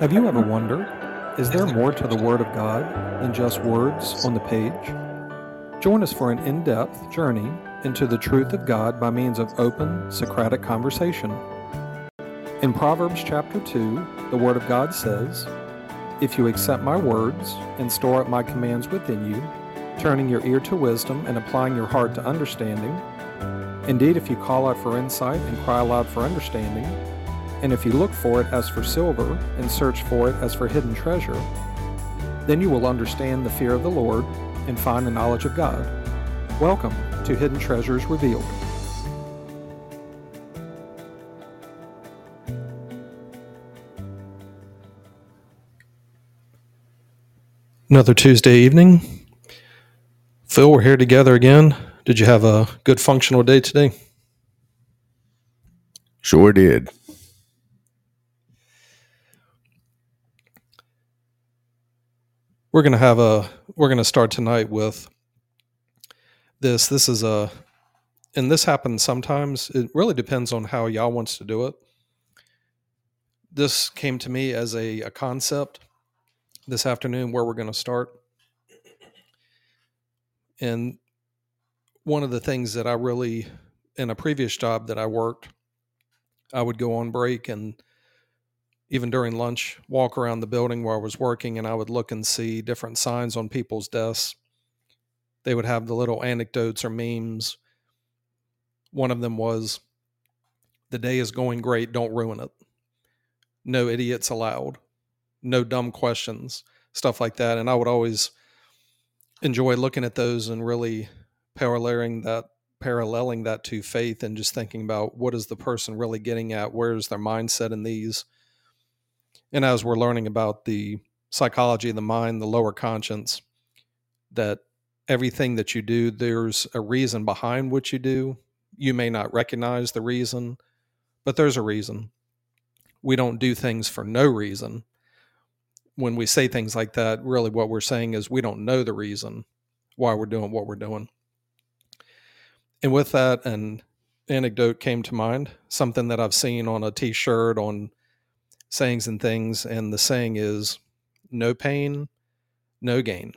Have you ever wondered, is there more to the Word of God than just words on the page? Join us for an in depth journey into the truth of God by means of open Socratic conversation. In Proverbs chapter 2, the Word of God says, If you accept my words and store up my commands within you, turning your ear to wisdom and applying your heart to understanding, indeed, if you call out for insight and cry aloud for understanding, and if you look for it as for silver and search for it as for hidden treasure, then you will understand the fear of the Lord and find the knowledge of God. Welcome to Hidden Treasures Revealed. Another Tuesday evening. Phil, we're here together again. Did you have a good functional day today? Sure did. We're going to have a we're going to start tonight with this. This is a and this happens sometimes. It really depends on how y'all wants to do it. This came to me as a, a concept this afternoon where we're going to start. And one of the things that i really in a previous job that i worked i would go on break and even during lunch, walk around the building where I was working and I would look and see different signs on people's desks. They would have the little anecdotes or memes. One of them was, The day is going great, don't ruin it. No idiots allowed. No dumb questions, stuff like that. And I would always enjoy looking at those and really paralleling that paralleling that to faith and just thinking about what is the person really getting at where's their mindset in these and as we're learning about the psychology of the mind, the lower conscience, that everything that you do, there's a reason behind what you do. You may not recognize the reason, but there's a reason. We don't do things for no reason. When we say things like that, really what we're saying is we don't know the reason why we're doing what we're doing. And with that, an anecdote came to mind, something that I've seen on a t shirt, on sayings and things. And the saying is no pain, no gain.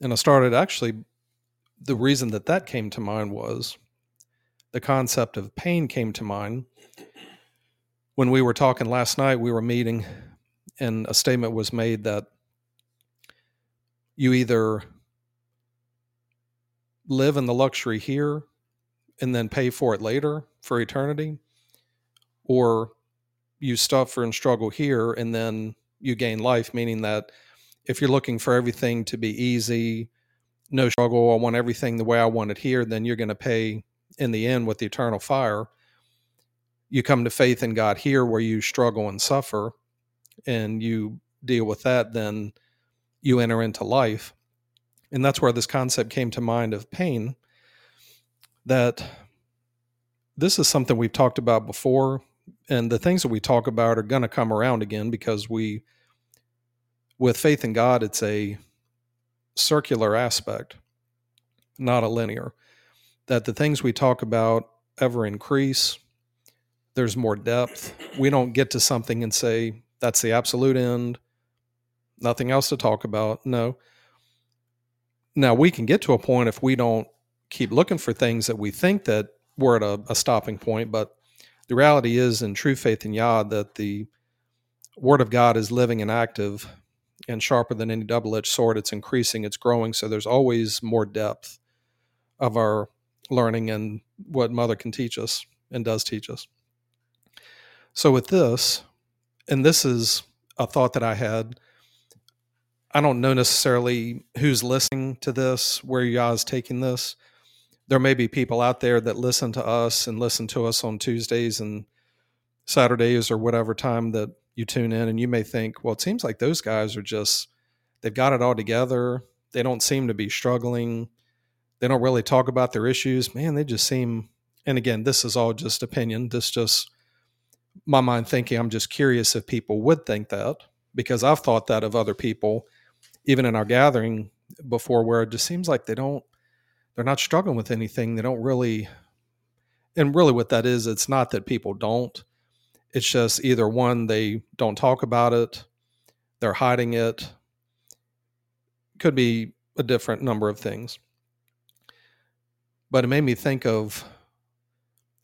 And I started actually, the reason that that came to mind was the concept of pain came to mind. When we were talking last night, we were meeting, and a statement was made that you either live in the luxury here and then pay for it later for eternity, or you suffer and struggle here and then you gain life meaning that if you're looking for everything to be easy no struggle i want everything the way i want it here then you're going to pay in the end with the eternal fire. You come to faith in god here where you struggle and suffer and you deal with that then you enter into life. And that's where this concept came to mind of pain that this is something we've talked about before and the things that we talk about are going to come around again because we with faith in god it's a circular aspect not a linear that the things we talk about ever increase there's more depth. We don't get to something and say that's the absolute end. Nothing else to talk about no. Now we can get to a point if we don't keep looking for things that we think that we're at a, a stopping point but the reality is in true faith in Yah that the word of God is living and active and sharper than any double edged sword. It's increasing, it's growing. So there's always more depth of our learning and what Mother can teach us and does teach us. So with this, and this is a thought that I had. I don't know necessarily who's listening to this, where Yah is taking this there may be people out there that listen to us and listen to us on Tuesdays and Saturdays or whatever time that you tune in, and you may think, well, it seems like those guys are just, they've got it all together. They don't seem to be struggling. They don't really talk about their issues. Man, they just seem, and again, this is all just opinion. This just my mind thinking. I'm just curious if people would think that because I've thought that of other people, even in our gathering before, where it just seems like they don't they're not struggling with anything. They don't really, and really what that is, it's not that people don't. It's just either one, they don't talk about it, they're hiding it. Could be a different number of things. But it made me think of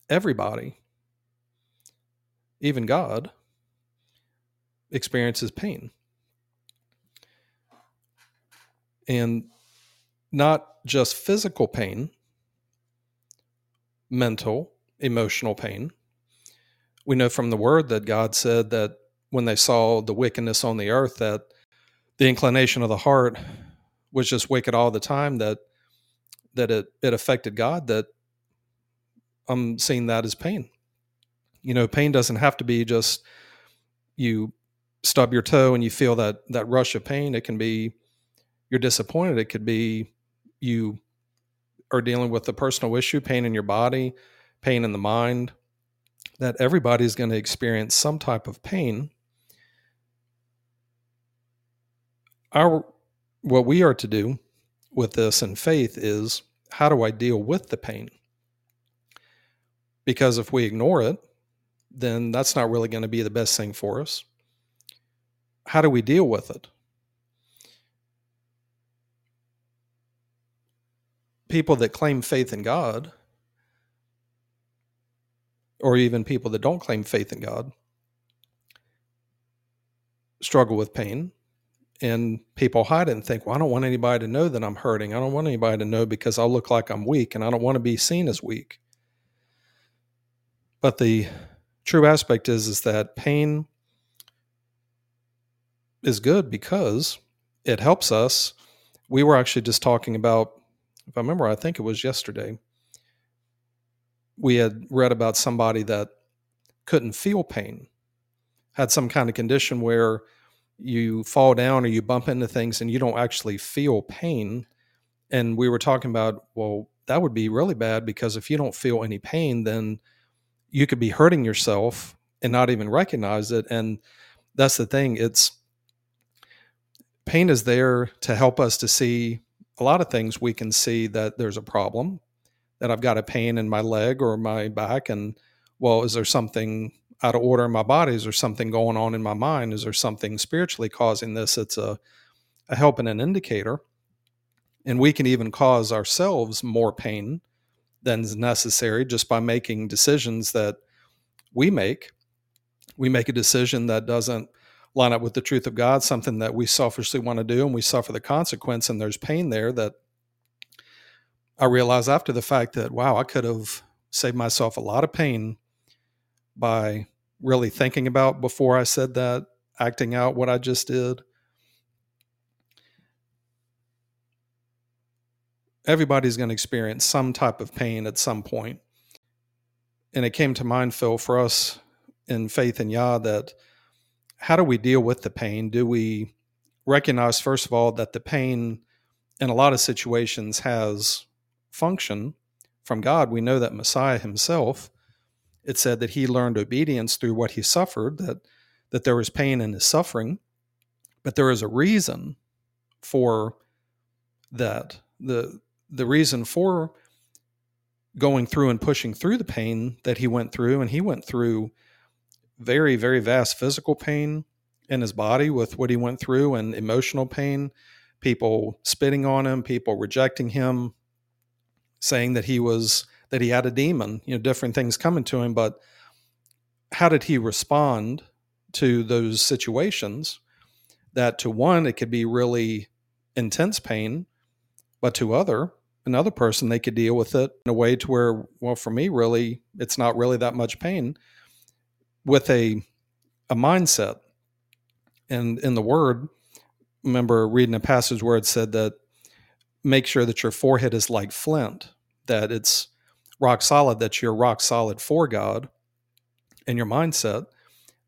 everybody, even God, experiences pain. And not just physical pain, mental, emotional pain. We know from the word that God said that when they saw the wickedness on the earth, that the inclination of the heart was just wicked all the time, that that it, it affected God, that I'm seeing that as pain. You know, pain doesn't have to be just you stub your toe and you feel that that rush of pain. It can be you're disappointed. It could be you are dealing with a personal issue, pain in your body, pain in the mind, that everybody's going to experience some type of pain. Our what we are to do with this in faith is how do I deal with the pain? Because if we ignore it, then that's not really going to be the best thing for us. How do we deal with it? People that claim faith in God, or even people that don't claim faith in God, struggle with pain. And people hide it and think, well, I don't want anybody to know that I'm hurting. I don't want anybody to know because I'll look like I'm weak and I don't want to be seen as weak. But the true aspect is, is that pain is good because it helps us. We were actually just talking about if I remember, I think it was yesterday, we had read about somebody that couldn't feel pain, had some kind of condition where you fall down or you bump into things and you don't actually feel pain. And we were talking about, well, that would be really bad because if you don't feel any pain, then you could be hurting yourself and not even recognize it. And that's the thing. It's pain is there to help us to see a lot of things we can see that there's a problem that I've got a pain in my leg or my back and well is there something out of order in my body? Is there something going on in my mind? Is there something spiritually causing this? It's a, a help and an indicator. And we can even cause ourselves more pain than is necessary just by making decisions that we make. We make a decision that doesn't line up with the truth of God, something that we selfishly want to do and we suffer the consequence and there's pain there that I realize after the fact that, wow, I could have saved myself a lot of pain by really thinking about before I said that, acting out what I just did. Everybody's going to experience some type of pain at some point. And it came to mind, Phil, for us in faith in Yah that how do we deal with the pain? Do we recognize, first of all, that the pain in a lot of situations has function from God? We know that Messiah himself, it said that he learned obedience through what he suffered, that, that there was pain in his suffering, but there is a reason for that. The, the reason for going through and pushing through the pain that he went through, and he went through very, very vast physical pain in his body with what he went through and emotional pain, people spitting on him, people rejecting him, saying that he was that he had a demon, you know, different things coming to him, but how did he respond to those situations? That to one, it could be really intense pain, but to other, another person, they could deal with it in a way to where, well, for me, really, it's not really that much pain with a a mindset. And in the word, remember reading a passage where it said that make sure that your forehead is like flint, that it's rock solid, that you're rock solid for God and your mindset,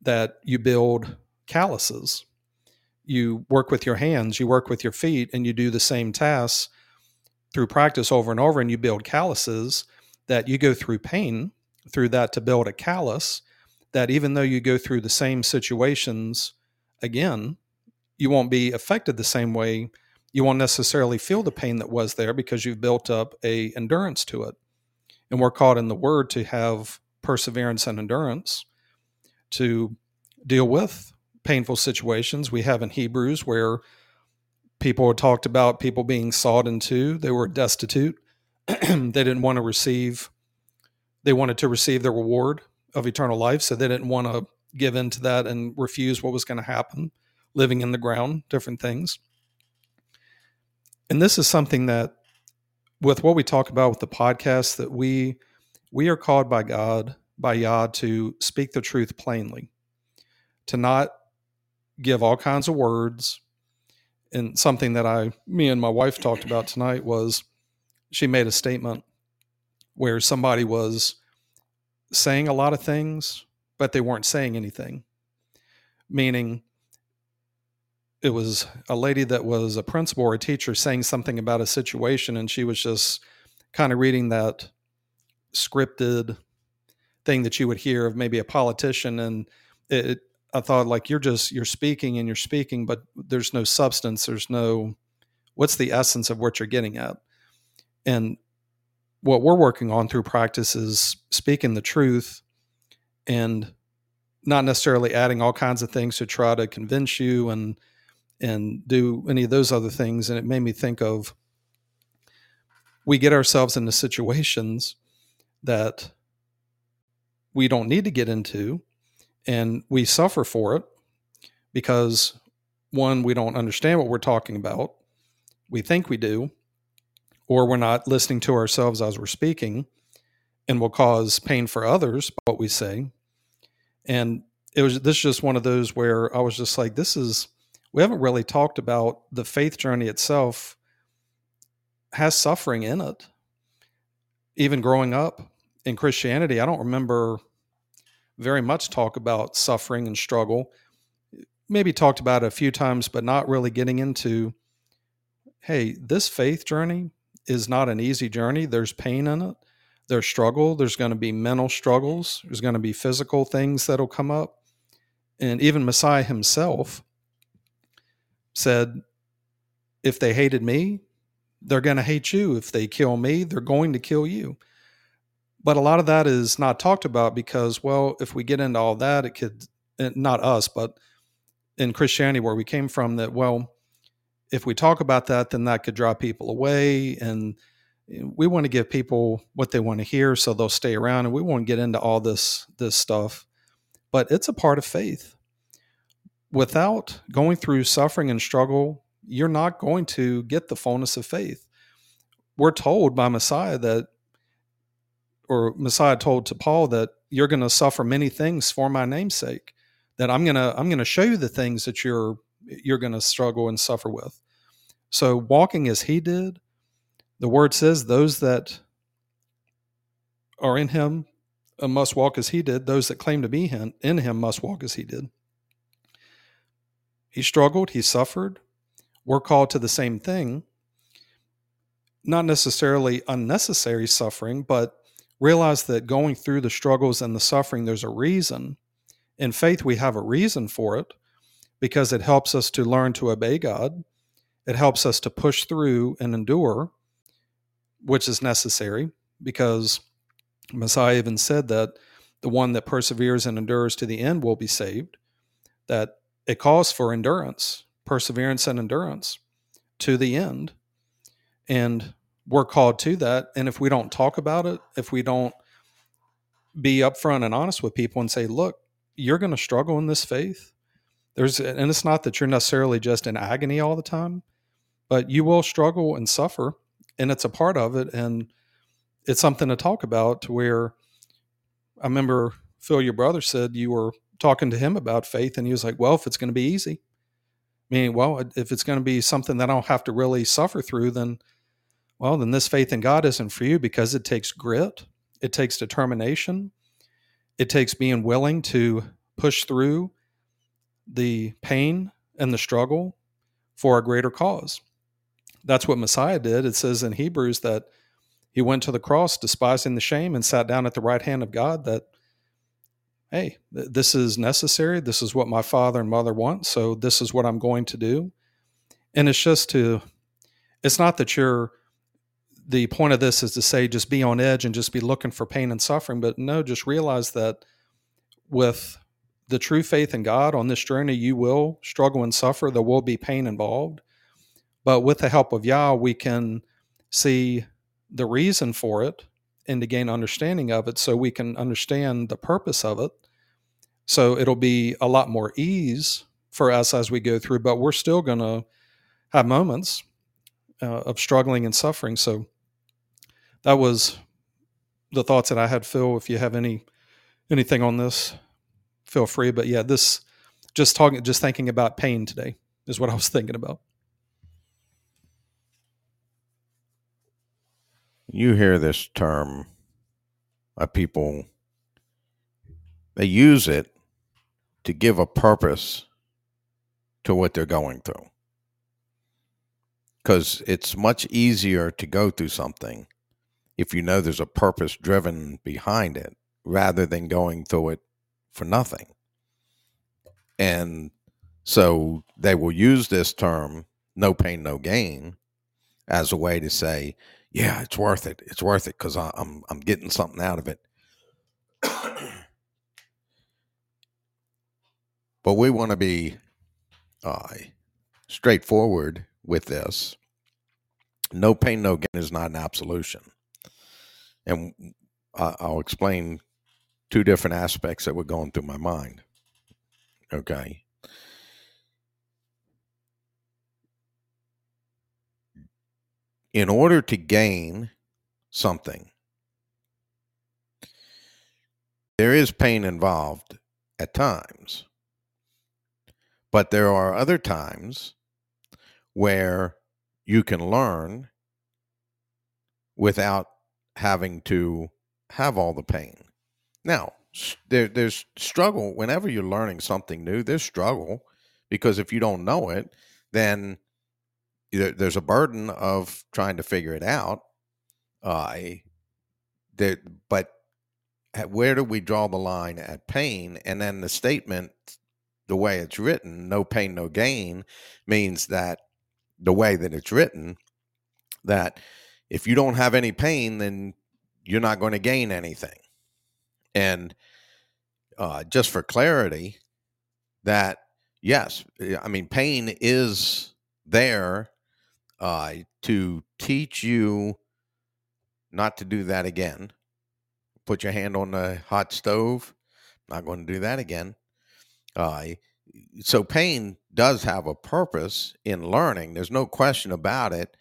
that you build calluses. You work with your hands, you work with your feet, and you do the same tasks through practice over and over, and you build calluses that you go through pain through that to build a callus that even though you go through the same situations again, you won't be affected the same way. You won't necessarily feel the pain that was there because you've built up a endurance to it. And we're called in the word to have perseverance and endurance. to deal with painful situations. We have in Hebrews where people talked about people being sawed in two, they were destitute, they didn't want to receive, they wanted to receive the reward of eternal life, so they didn't want to give in to that and refuse what was going to happen, living in the ground, different things. And this is something that with what we talk about with the podcast that we we are called by God by Yah to speak the truth plainly, to not give all kinds of words. And something that I, me and my wife talked about tonight was she made a statement where somebody was saying a lot of things, but they weren't saying anything. Meaning, it was a lady that was a principal or a teacher saying something about a situation, and she was just kind of reading that scripted thing that you would hear of maybe a politician and it, I thought like you're just you're speaking and you're speaking, but there's no substance. There's no what's the essence of what you're getting at. And what we're working on through practice is speaking the truth and not necessarily adding all kinds of things to try to convince you and and do any of those other things. And it made me think of we get ourselves into situations that we don't need to get into and we suffer for it because one we don't understand what we're talking about we think we do or we're not listening to ourselves as we're speaking and will cause pain for others what we say and it was this is just one of those where i was just like this is we haven't really talked about the faith journey itself has suffering in it even growing up in christianity i don't remember very much talk about suffering and struggle. Maybe talked about it a few times, but not really getting into hey, this faith journey is not an easy journey. There's pain in it, there's struggle, there's going to be mental struggles, there's going to be physical things that'll come up. And even Messiah himself said, if they hated me, they're going to hate you. If they kill me, they're going to kill you. But a lot of that is not talked about because, well, if we get into all that, it could, eh, not us, but in Christianity where we came from, that, well, if we talk about that, then that could draw people away. And eh, we want to give people what they want to hear so they'll stay around. And we won't get into all this, this stuff. But it's a part of faith. Without going through suffering and struggle, you're not going to get the fullness of faith. We're told by Messiah that or Messiah told to Paul that you're going to suffer many things for my namesake. That I'm gonna I'm gonna show you the things that you're you're going to struggle and suffer with. So walking as he did, the word says those that are in him uh, must walk as he did. Those that claim to be in him must walk as he did. He struggled, he suffered. We're called to the same thing. Not necessarily unnecessary suffering, but realize that going through the struggles and the suffering, there's a reason. In faith, we have a reason for it because it helps us to learn to obey God. It helps us to push through and endure, which is necessary because Messiah even said that the one that perseveres and endures to the end will be saved. That it calls for endurance, perseverance, and endurance to the end. And we're called to that. And if we don't talk about it, if we don't be upfront and honest with people and say, look, you're going to struggle in this faith. There's, and it's not that you're necessarily just in agony all the time, but you will struggle and suffer, and it's a part of it. And it's something to talk about to where I remember Phil, your brother, said you were talking to him about faith, and he was like, well, if it's going to be easy, meaning, well, if it's going to be something that I don't have to really suffer through, then well, then this faith in God isn't for you because it takes grit, it takes determination, it takes being willing to push through the pain and the struggle for a greater cause. That's what Messiah did. It says in Hebrews that he went to the cross, despising the shame, and sat down at the right hand of God. That, hey, this is necessary. This is what my father and mother want. So this is what I'm going to do. And it's just to, it's not that you're the point of this is to say just be on edge and just be looking for pain and suffering but no just realize that with the true faith in God on this journey, you will struggle and suffer. There will be pain involved. But with the help of Yah, we can see the reason for it and to gain understanding of it so we can understand the purpose of it. So it'll be a lot more ease for us as we go through, but we're still going to have moments uh, of struggling and suffering. So that was the thoughts that I had. Phil, if you have any anything on this, feel free. But yeah, this just talking, just thinking about pain today is what I was thinking about. You hear this term of people, they use it to give a purpose to what they're going through. Because it's much easier to go through something if you know there's a purpose driven behind it rather than going through it for nothing. And so they will use this term, no pain, no gain, as a way to say, yeah, it's worth it. It's worth it because I'm I'm getting something out of it. but we want to be uh, straightforward with this. No pain, no gain is not an absolution and I'll explain two different aspects that were going through my mind. Okay. In order to gain something, there is pain involved at times. But there are other times where you can learn without having to have all the pain. Now, there, there's struggle whenever you're learning something new. There's struggle because if you don't know it, then there's a burden of trying to figure it out. Uh, there, but where do we draw the line at pain? And then the statement, the way it's written, no pain, no gain, means that the way that it's written, that if you don't have any pain, then you're not going to gain anything. And uh, just for clarity, that yes, eh, I mean, pain is there uh, to teach you not to do that again. Put your hand on the hot stove. Not going to do that again. Uh, so pain does have a purpose in learning. There's no question about it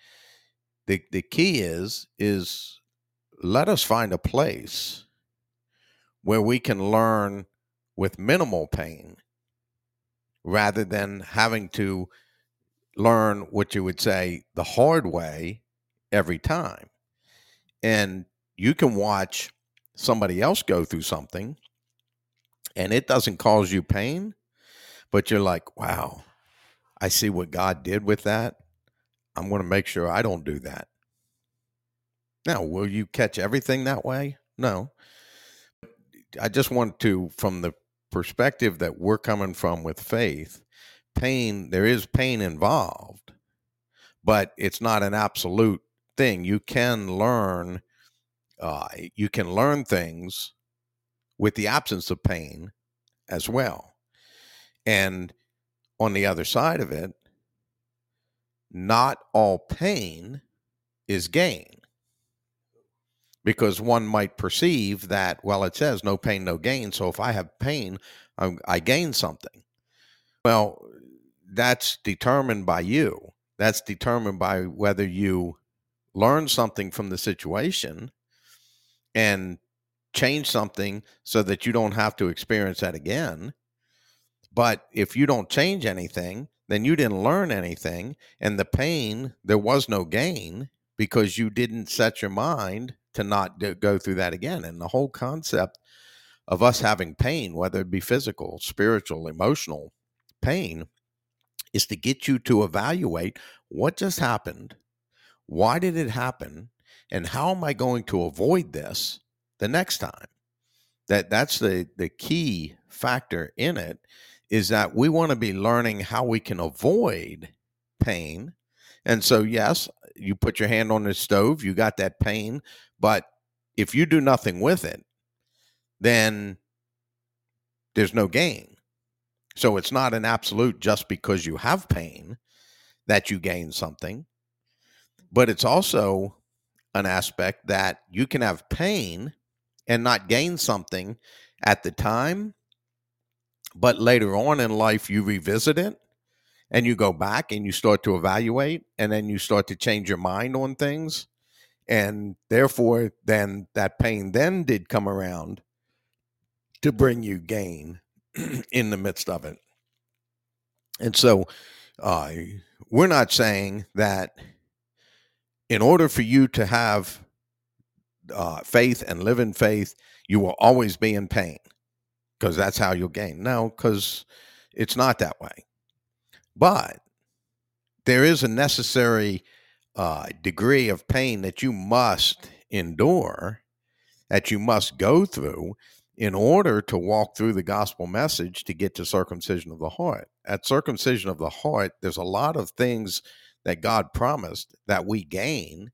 the the key is is let us find a place where we can learn with minimal pain rather than having to learn what you would say the hard way every time. And you can watch somebody else go through something and it doesn't cause you pain, but you're like, wow, I see what God did with that. I'm going to make sure I don't do that. Now, will you catch everything that way? No. I just want to, from the perspective that we're coming from with faith, pain, there is pain involved, but it's not an absolute thing. You can learn, uh, you can learn things with the absence of pain as well. And on the other side of it, not all pain is gain. Because one might perceive that, well, it says no pain, no gain. So if I have pain, I, I gain something. Well, that's determined by you. That's determined by whether you learn something from the situation and change something so that you don't have to experience that again. But if you don't change anything, then you didn't learn anything. And the pain, there was no gain because you didn't set your mind to not do, go through that again. And the whole concept of us having pain, whether it be physical, spiritual, emotional pain, is to get you to evaluate what just happened, why did it happen, and how am I going to avoid this the next time? That that's the the key factor in it is that we want to be learning how we can avoid pain. And so, yes, you put your hand on the stove, you got that pain, but if you do nothing with it, then there's no gain. So it's not an absolute just because you have pain that you gain something, but it's also an aspect that you can have pain and not gain something at the time, but later on in life you revisit it and you go back and you start to evaluate and then you start to change your mind on things and therefore then that pain then did come around to bring you gain in the midst of it. And so uh, we're not saying that in order for you to have uh, faith and live in faith you will always be in pain because that's how you'll gain. No because it's not that way. But there is a necessary uh, degree of pain that you must endure, that you must go through in order to walk through the gospel message to get to circumcision of the heart. At circumcision of the heart, there's a lot of things that God promised that we gain.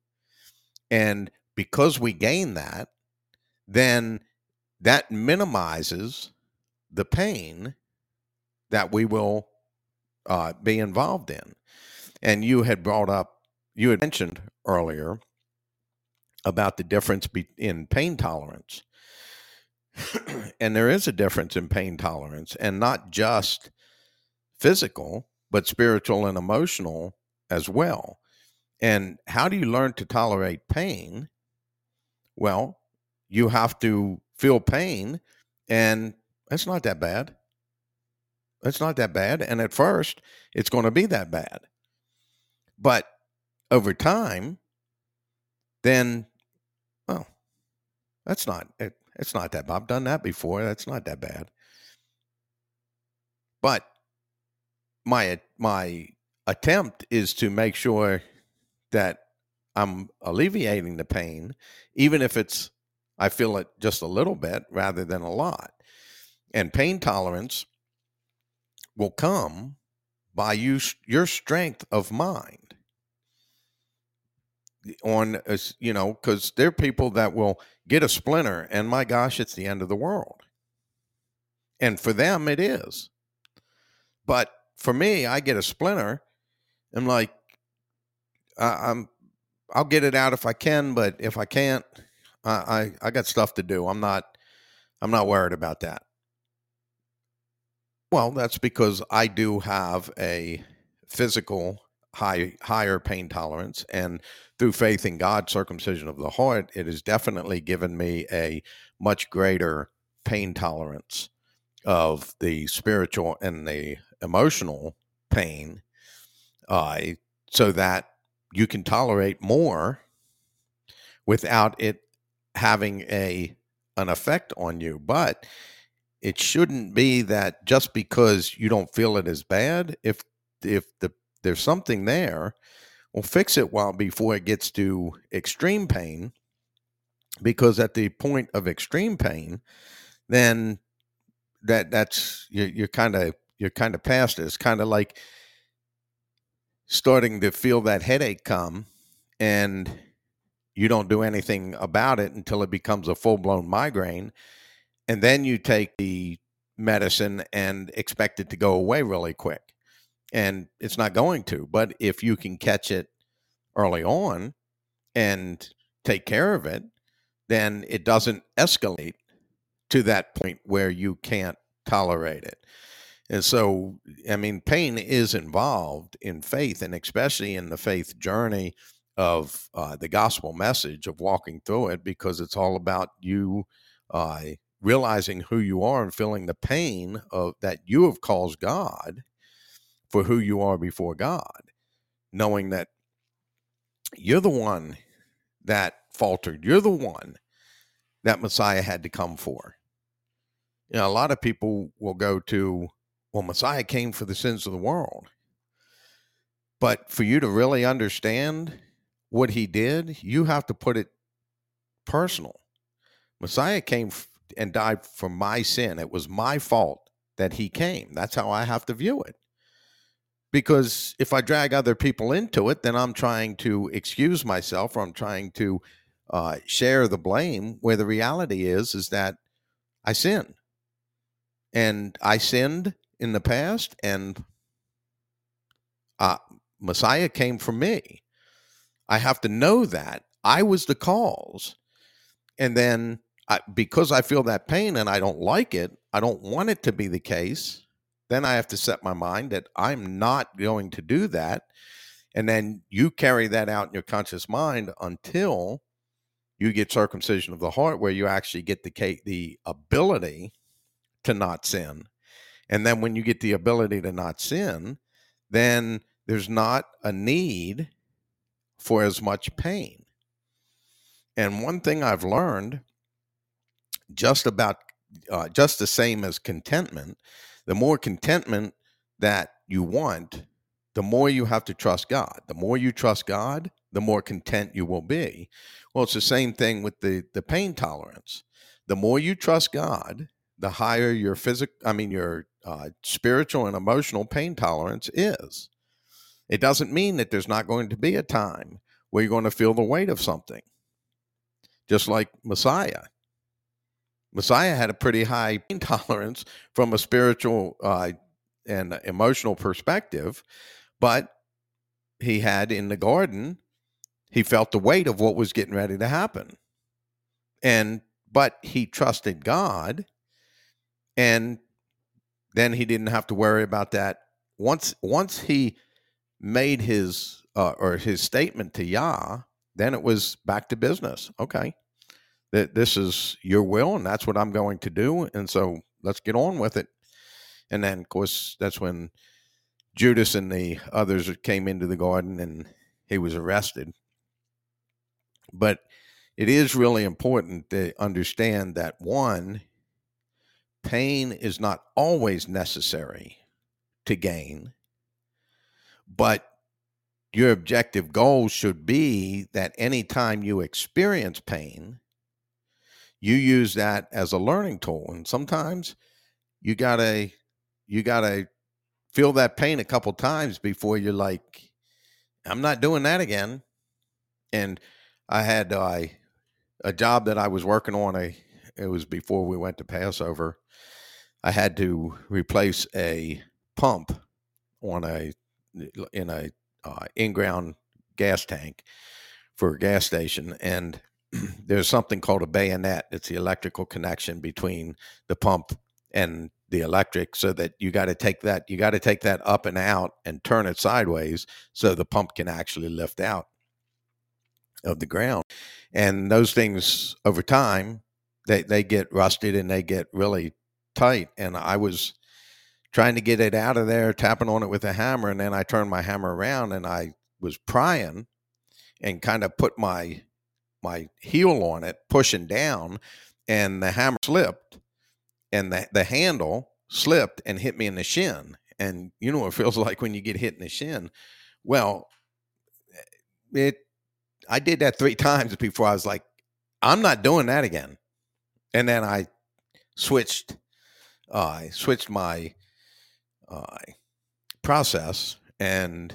And because we gain that, then that minimizes the pain that we will uh, be involved in. And you had brought up, you had mentioned earlier about the difference be- in pain tolerance. and there is a difference in pain tolerance, and not just physical, but spiritual and emotional as well. And how do you learn to tolerate pain? Well, you have to feel pain, and that's not that bad. It's not that bad. And at first, it's going to be that bad. But over time, then, well, that's not, it, it's not that bad. I've done that before. That's not that bad. But my, my attempt is to make sure that I'm alleviating the pain, even if it's, I feel it just a little bit rather than a lot. And pain tolerance will come by you your strength of mind on you know because there are people that will get a splinter and my gosh it's the end of the world. And for them it is. But for me i get a splinter i'm like I, i'm i'll get it out if i can but if i can't I, I i got stuff to do. I'm not i'm not worried about that. Well, that's because I do have a physical high higher pain tolerance and through faith in God circumcision of the heart it has definitely given me a much greater pain tolerance of the spiritual and the emotional pain uh, so that you can tolerate more without it having a an effect on you. But it shouldn't be that just because you don't feel it as bad if if the there's something there well fix it while before it gets to extreme pain because at the point of extreme pain then that that's you're, kind of you're kind of past it it's kind of like starting to feel that headache come and you don't do anything about it until it becomes a full-blown migraine and then you take the medicine and expect it to go away really quick. And it's not going to. But if you can catch it early on and take care of it, then it doesn't escalate to that point where you can't tolerate it. And so, I mean, pain is involved in faith, and especially in the faith journey of uh, the gospel message of walking through it, because it's all about you uh, realizing who you are and feeling the pain of that you have caused God for who you are before God, knowing that you're the one that faltered. You're the one that Messiah had to come for. You know, a lot of people will go to, well, Messiah came for the sins of the world. But for you to really understand what he did, you have to put it personal. Messiah came and died for my sin. It was my fault that he came. That's how I have to view it. Because if I drag other people into it, then I'm trying to excuse myself or I'm trying to uh, share the blame where the reality is is that I sin, And I sinned in the past, and uh, Messiah came for me. I have to know that I was the cause. And then I, because I feel that pain and I don't like it, I don't want it to be the case. Then I have to set my mind that I'm not going to do that. And then you carry that out in your conscious mind until you get circumcision of the heart, where you actually get the the ability to not sin. And then when you get the ability to not sin, then there's not a need for as much pain. And one thing I've learned just about uh, just the same as contentment, the more contentment that you want, the more you have to trust God. The more you trust God, the more content you will be. Well, it's the same thing with the the pain tolerance. The more you trust God, the higher your physical, I mean your uh, spiritual and emotional pain tolerance is. It doesn't mean that there's not going to be a time where you're going to feel the weight of something. Just like Messiah. Messiah had a pretty high pain tolerance from a spiritual uh, and emotional perspective, but he had in the garden, he felt the weight of what was getting ready to happen. And but he trusted God and then he didn't have to worry about that once once he made his uh, or his statement to Yah, then it was back to business. Okay, that this is your will, and that's what I'm going to do, and so let's get on with it. And then, of course, that's when Judas and the others came into the garden, and he was arrested. But it is really important to understand that one, pain is not always necessary to gain but your objective goal should be that anytime you experience pain, you use that as a learning tool. And sometimes you gotta you gotta feel that pain a couple times before you're like, I'm not doing that again. And I had uh, a job that I was working on. A it was before we went to Passover. I had to replace a pump on a in a uh, in-ground gas tank for a gas station, and there's something called a bayonet. It's the electrical connection between the pump and the electric, so that you got to take that you got to take that up and out and turn it sideways so the pump can actually lift out of the ground. And those things over time, they they get rusted and they get really tight. And I was trying to get it out of there, tapping on it with a hammer, and then I turned my hammer around and I was prying and kind of put my my heel on it, pushing down, and the hammer slipped, and the the handle slipped and hit me in the shin. And you know what it feels like when you get hit in the shin. Well, it I did that three times before I was like, I'm not doing that again. And then I switched uh, I switched my uh, process and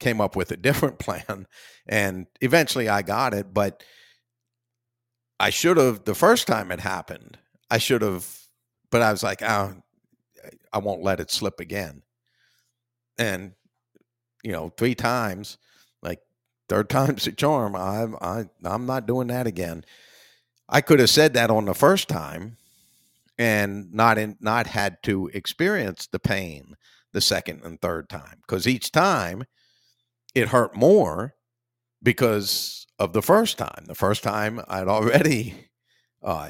came up with a different plan. And eventually I got it, but I should have, the first time it happened, I should have, but I was like, oh, I won't let it slip again. And, you know, three times, like third time's a charm. I'm, I, I'm not doing that again. I could have said that on the first time and not in not had to experience the pain the second and third time because each time it hurt more because of the first time the first time i'd already uh,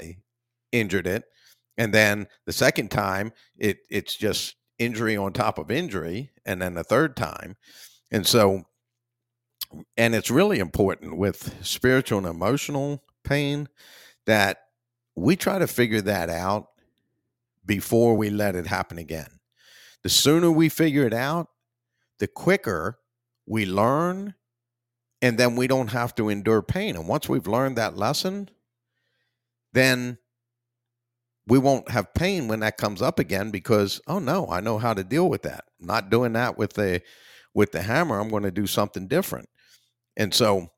injured it and then the second time it it's just injury on top of injury and then the third time and so and it's really important with spiritual and emotional pain that we try to figure that out before we let it happen again. The sooner we figure it out, the quicker we learn, and then we don't have to endure pain. And once we've learned that lesson, then we won't have pain when that comes up again because oh no i know how to deal with that I'm not doing that with the with the hammer i'm going to do something different and so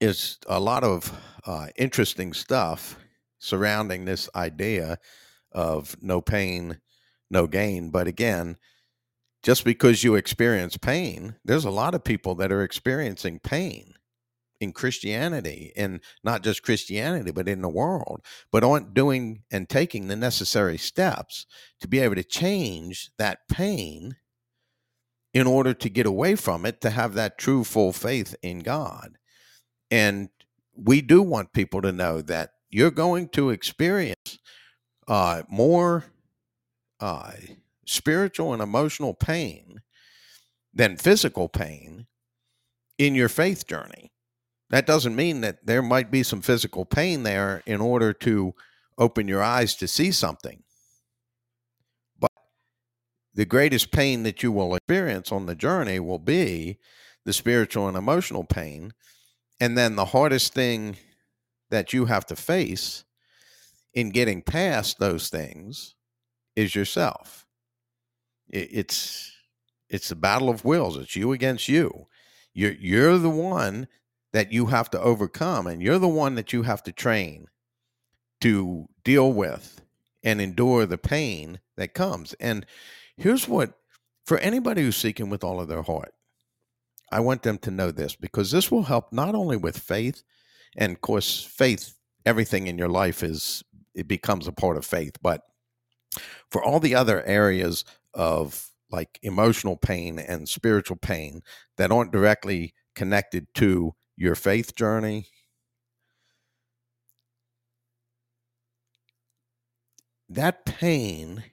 it's a lot of uh, interesting stuff surrounding this idea of no pain, no gain. But again, just because you experience pain, there's a lot of people that are experiencing pain in Christianity, and not just Christianity, but in the world, but aren't doing and taking the necessary steps to be able to change that pain in order to get away from it, to have that true full faith in God. And we do want people to know that you're going to experience uh, more uh, spiritual and emotional pain than physical pain in your faith journey. That doesn't mean that there might be some physical pain there in order to open your eyes to see something. But the greatest pain that you will experience on the journey will be the spiritual and emotional pain. And then the hardest thing that you have to face in getting past those things is yourself. It's it's a battle of wills. It's you against you. You're you're the one that you have to overcome, and you're the one that you have to train to deal with and endure the pain that comes. And here's what for anybody who's seeking with all of their heart, I want them to know this because this will help not only with faith, and of course, faith, everything in your life is it becomes a part of faith, but for all the other areas of like emotional pain and spiritual pain that aren't directly connected to your faith journey, that pain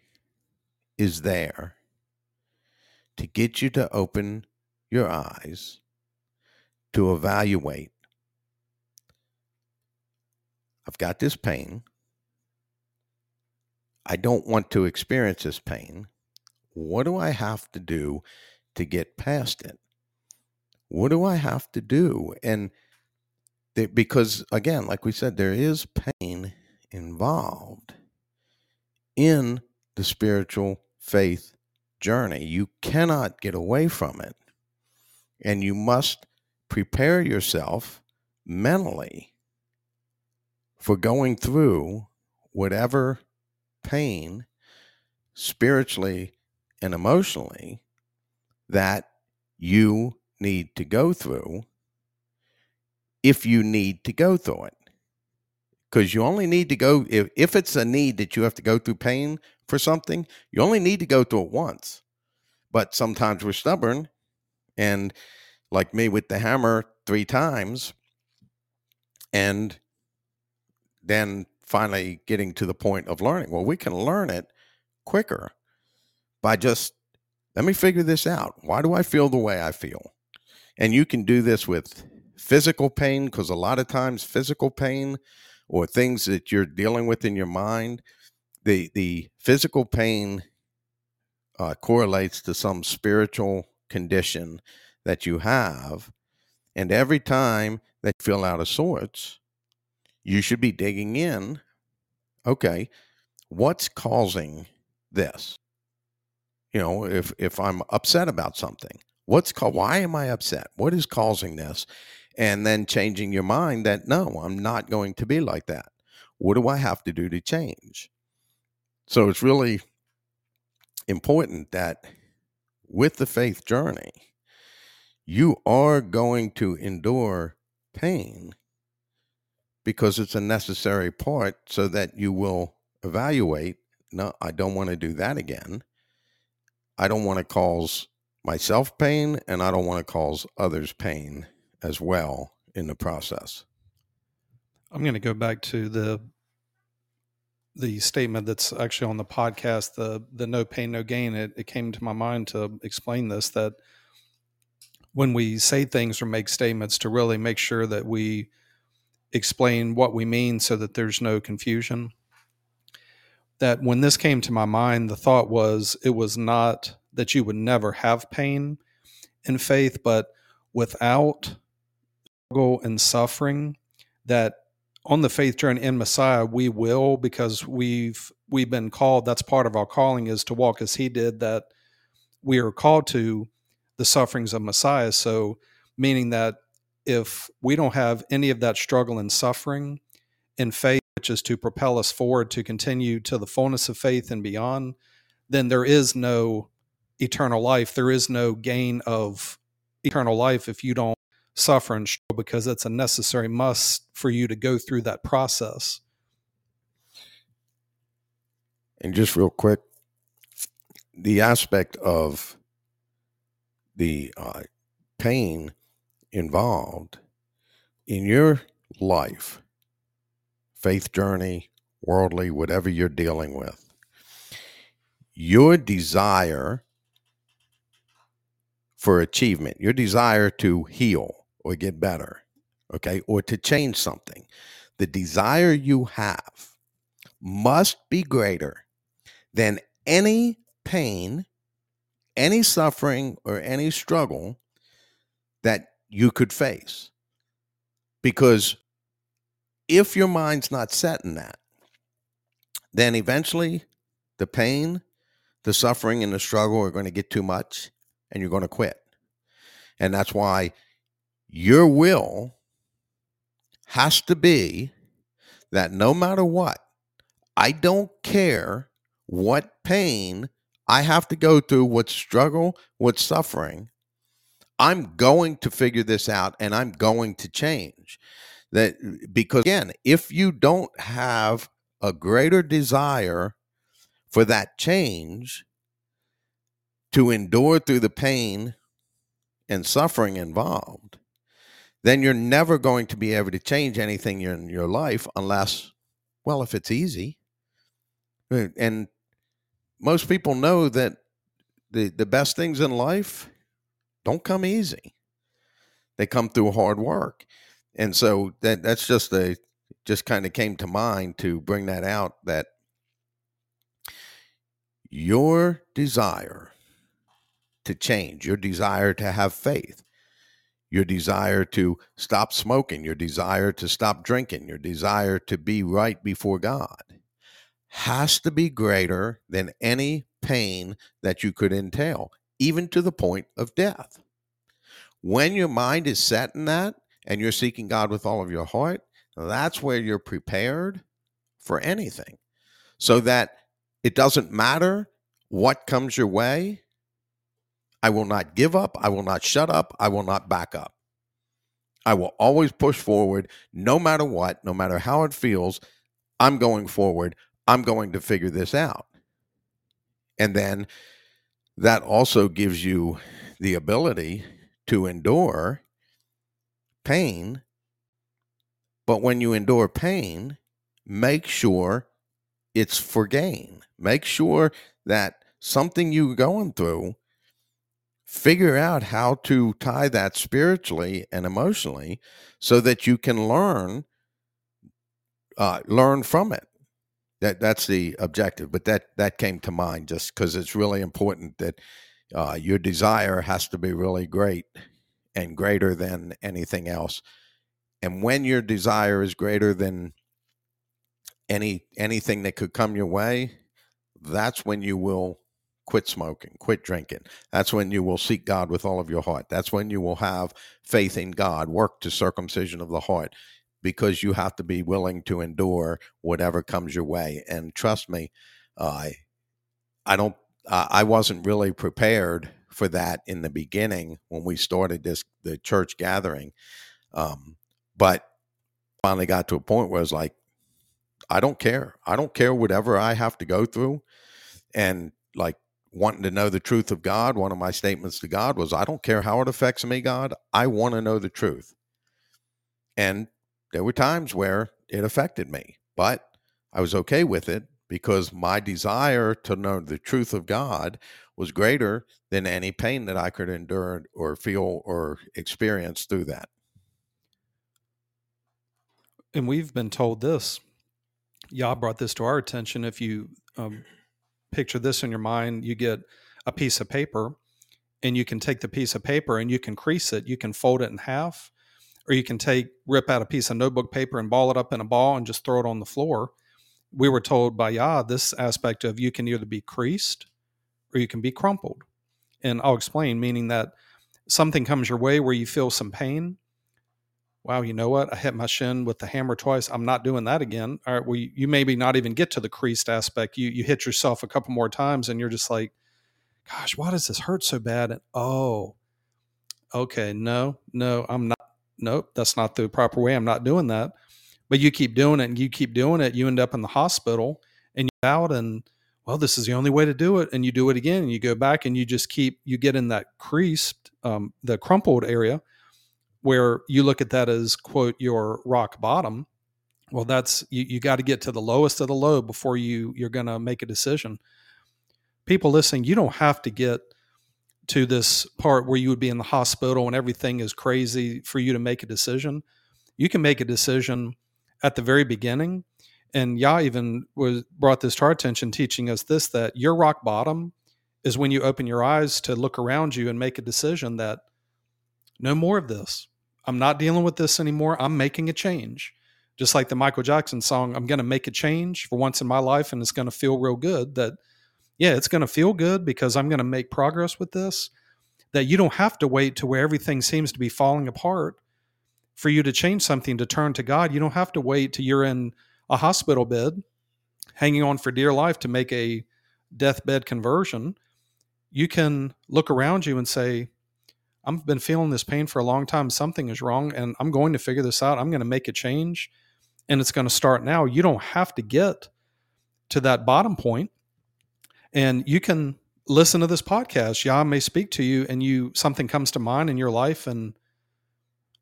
is there to get you to open your eyes to evaluate I've got this pain. I don't want to experience this pain. What do I have to do to get past it? What do I have to do? And they, because, again, like we said, there is pain involved in the spiritual faith journey. You cannot get away from it. And you must prepare yourself mentally for going through whatever pain spiritually and emotionally that you need to go through if you need to go through it. Because you only need to go, if, if it's a need that you have to go through pain for something, you only need to go through it once. But sometimes we're stubborn and like me with the hammer three times and then finally getting to the point of learning. Well, we can learn it quicker by just let me figure this out. Why do I feel the way I feel? And you can do this with physical pain because a lot of times physical pain or things that you're dealing with in your mind, the the physical pain uh, correlates to some spiritual condition that you have, and every time that you feel out of sorts, you should be digging in. Okay, what's causing this? You know, if if I'm upset about something, what's called why am I upset? What is causing this? And then changing your mind that no, I'm not going to be like that. What do I have to do to change? So it's really important that with the faith journey, you are going to endure pain because it's a necessary part so that you will evaluate no, I don't want to do that again. I don't want to cause myself pain and I don't want to cause others pain as well in the process. I'm going to go back to the the statement that's actually on the podcast the the no pain no gain it, it came to my mind to explain this that when we say things or make statements to really make sure that we explain what we mean so that there's no confusion. That when this came to my mind, the thought was it was not that you would never have pain in faith, but without struggle and suffering, that on the faith journey in Messiah, we will because we've we've been called. That's part of our calling is to walk as He did. That we are called to the sufferings of Messiah. So, meaning that if we don't have any of that struggle and suffering in faith, which is to propel us forward to continue to the fullness of faith and beyond, then there is no eternal life. There is no gain of eternal life if you don't suffer and struggle because it's a necessary must for you to go through that process. And just real quick, the aspect of the uh, pain involved in your life, faith journey, worldly, whatever you're dealing with, your desire for achievement, your desire to heal or get better, okay, or to change something, the desire you have must be greater than any pain, any suffering, or any struggle that you could face. Because if your mind's not set in that, then eventually the pain, the suffering, and the struggle are going to get too much and you're going to quit. And that's why your will has to be that no matter what, I don't care what pain I have to go through, what struggle, what suffering, I'm going to figure this out and I'm going to change. That because again, if you don't have a greater desire for that change to endure through the pain and suffering involved, then you're never going to be able to change anything in your life unless, well, if it's easy. Uh, and most people know that the, the best things in life don't come easy. They come through hard work. And so that that's just a just kind of came to mind to bring that out that your desire to change, your desire to have faith, your desire to stop smoking, your desire to stop drinking, your desire to be right before God has to be greater than any pain that you could entail even to the point of death. When your mind is set in that and you're seeking God with all of your heart, that's where you're prepared for anything. So that it doesn't matter what comes your way. I will not give up. I will not shut up. I will not back up. I will always push forward no matter what, no matter how it feels. I'm going forward. I'm going to figure this out. And then that also gives you the ability to endure pain. But when you endure pain, make sure it's for gain. Make sure that something you're going through, figure out how to tie that spiritually and emotionally so that you can learn uh, learn from it that that's the objective but that that came to mind just because it's really important that uh, your desire has to be really great and greater than anything else and when your desire is greater than any anything that could come your way that's when you will quit smoking quit drinking that's when you will seek god with all of your heart that's when you will have faith in god work to circumcision of the heart because you have to be willing to endure whatever comes your way. And trust me, uh, I don't. I wasn't really prepared for that in the beginning when we started this the church gathering, um, but finally got to a point where it's like, I don't care. I don't care whatever I have to go through, and like wanting to know the truth of God. One of my statements to God was, I don't care how it affects me, God. I want to know the truth. And there were times where it affected me, but I was okay with it because my desire to know the truth of God was greater than any pain that I could endure or feel or experience through that. And we've been told this. Yah brought this to our attention. If you um, picture this in your mind, you get a piece of paper and you can take the piece of paper and you can crease it, you can fold it in half, or you can take rip out a piece of notebook paper and ball it up in a ball and just throw it on the floor. We were told by Yah this aspect of you can either be creased or you can be crumpled. And I'll explain, meaning that something comes your way where you feel some pain. wow, you know what? I hit my shin with the hammer twice. I'm not doing that again. All right, well, you, you maybe not even get to the creased aspect. You you hit yourself a couple more times, and you're just like, gosh, why does this hurt so bad? And oh, okay, no, no, I'm not. Nope, that's not the proper way. I'm not doing that. But you keep doing it, and you keep doing it. You end up in the hospital, and you're out and well, this is the only way to do it. And you do it again, and you go back, and you just keep you get in that creased, um, the crumpled area where you look at that as quote your rock bottom well that's you, you got to get to the lowest of the low before you you're going to make a decision people listening you don't have to get to this part where you would be in the hospital and everything is crazy for you to make a decision you can make a decision at the very beginning and Yah even was brought this to our attention teaching us this that your rock bottom is when you open your eyes to look around you and make a decision that no more of this I'm not dealing with this anymore. I'm making a change. Just like the Michael Jackson song, I'm going to make a change for once in my life and it's going to feel real good that, yeah, it's going to feel good because I'm going to make progress with this. That you don't have to wait to where everything seems to be falling apart for you to change something to turn to God. You don't have to wait till you're in a hospital bed hanging on for dear life to make a deathbed conversion. You can look around you and say, I've been feeling this pain for a long time. Something is wrong, and I'm going to figure this out. I'm going to make a change, and it's going to start now. You don't have to get to that bottom point, and you can listen to this podcast. Yah may speak to you, and you something comes to mind in your life, and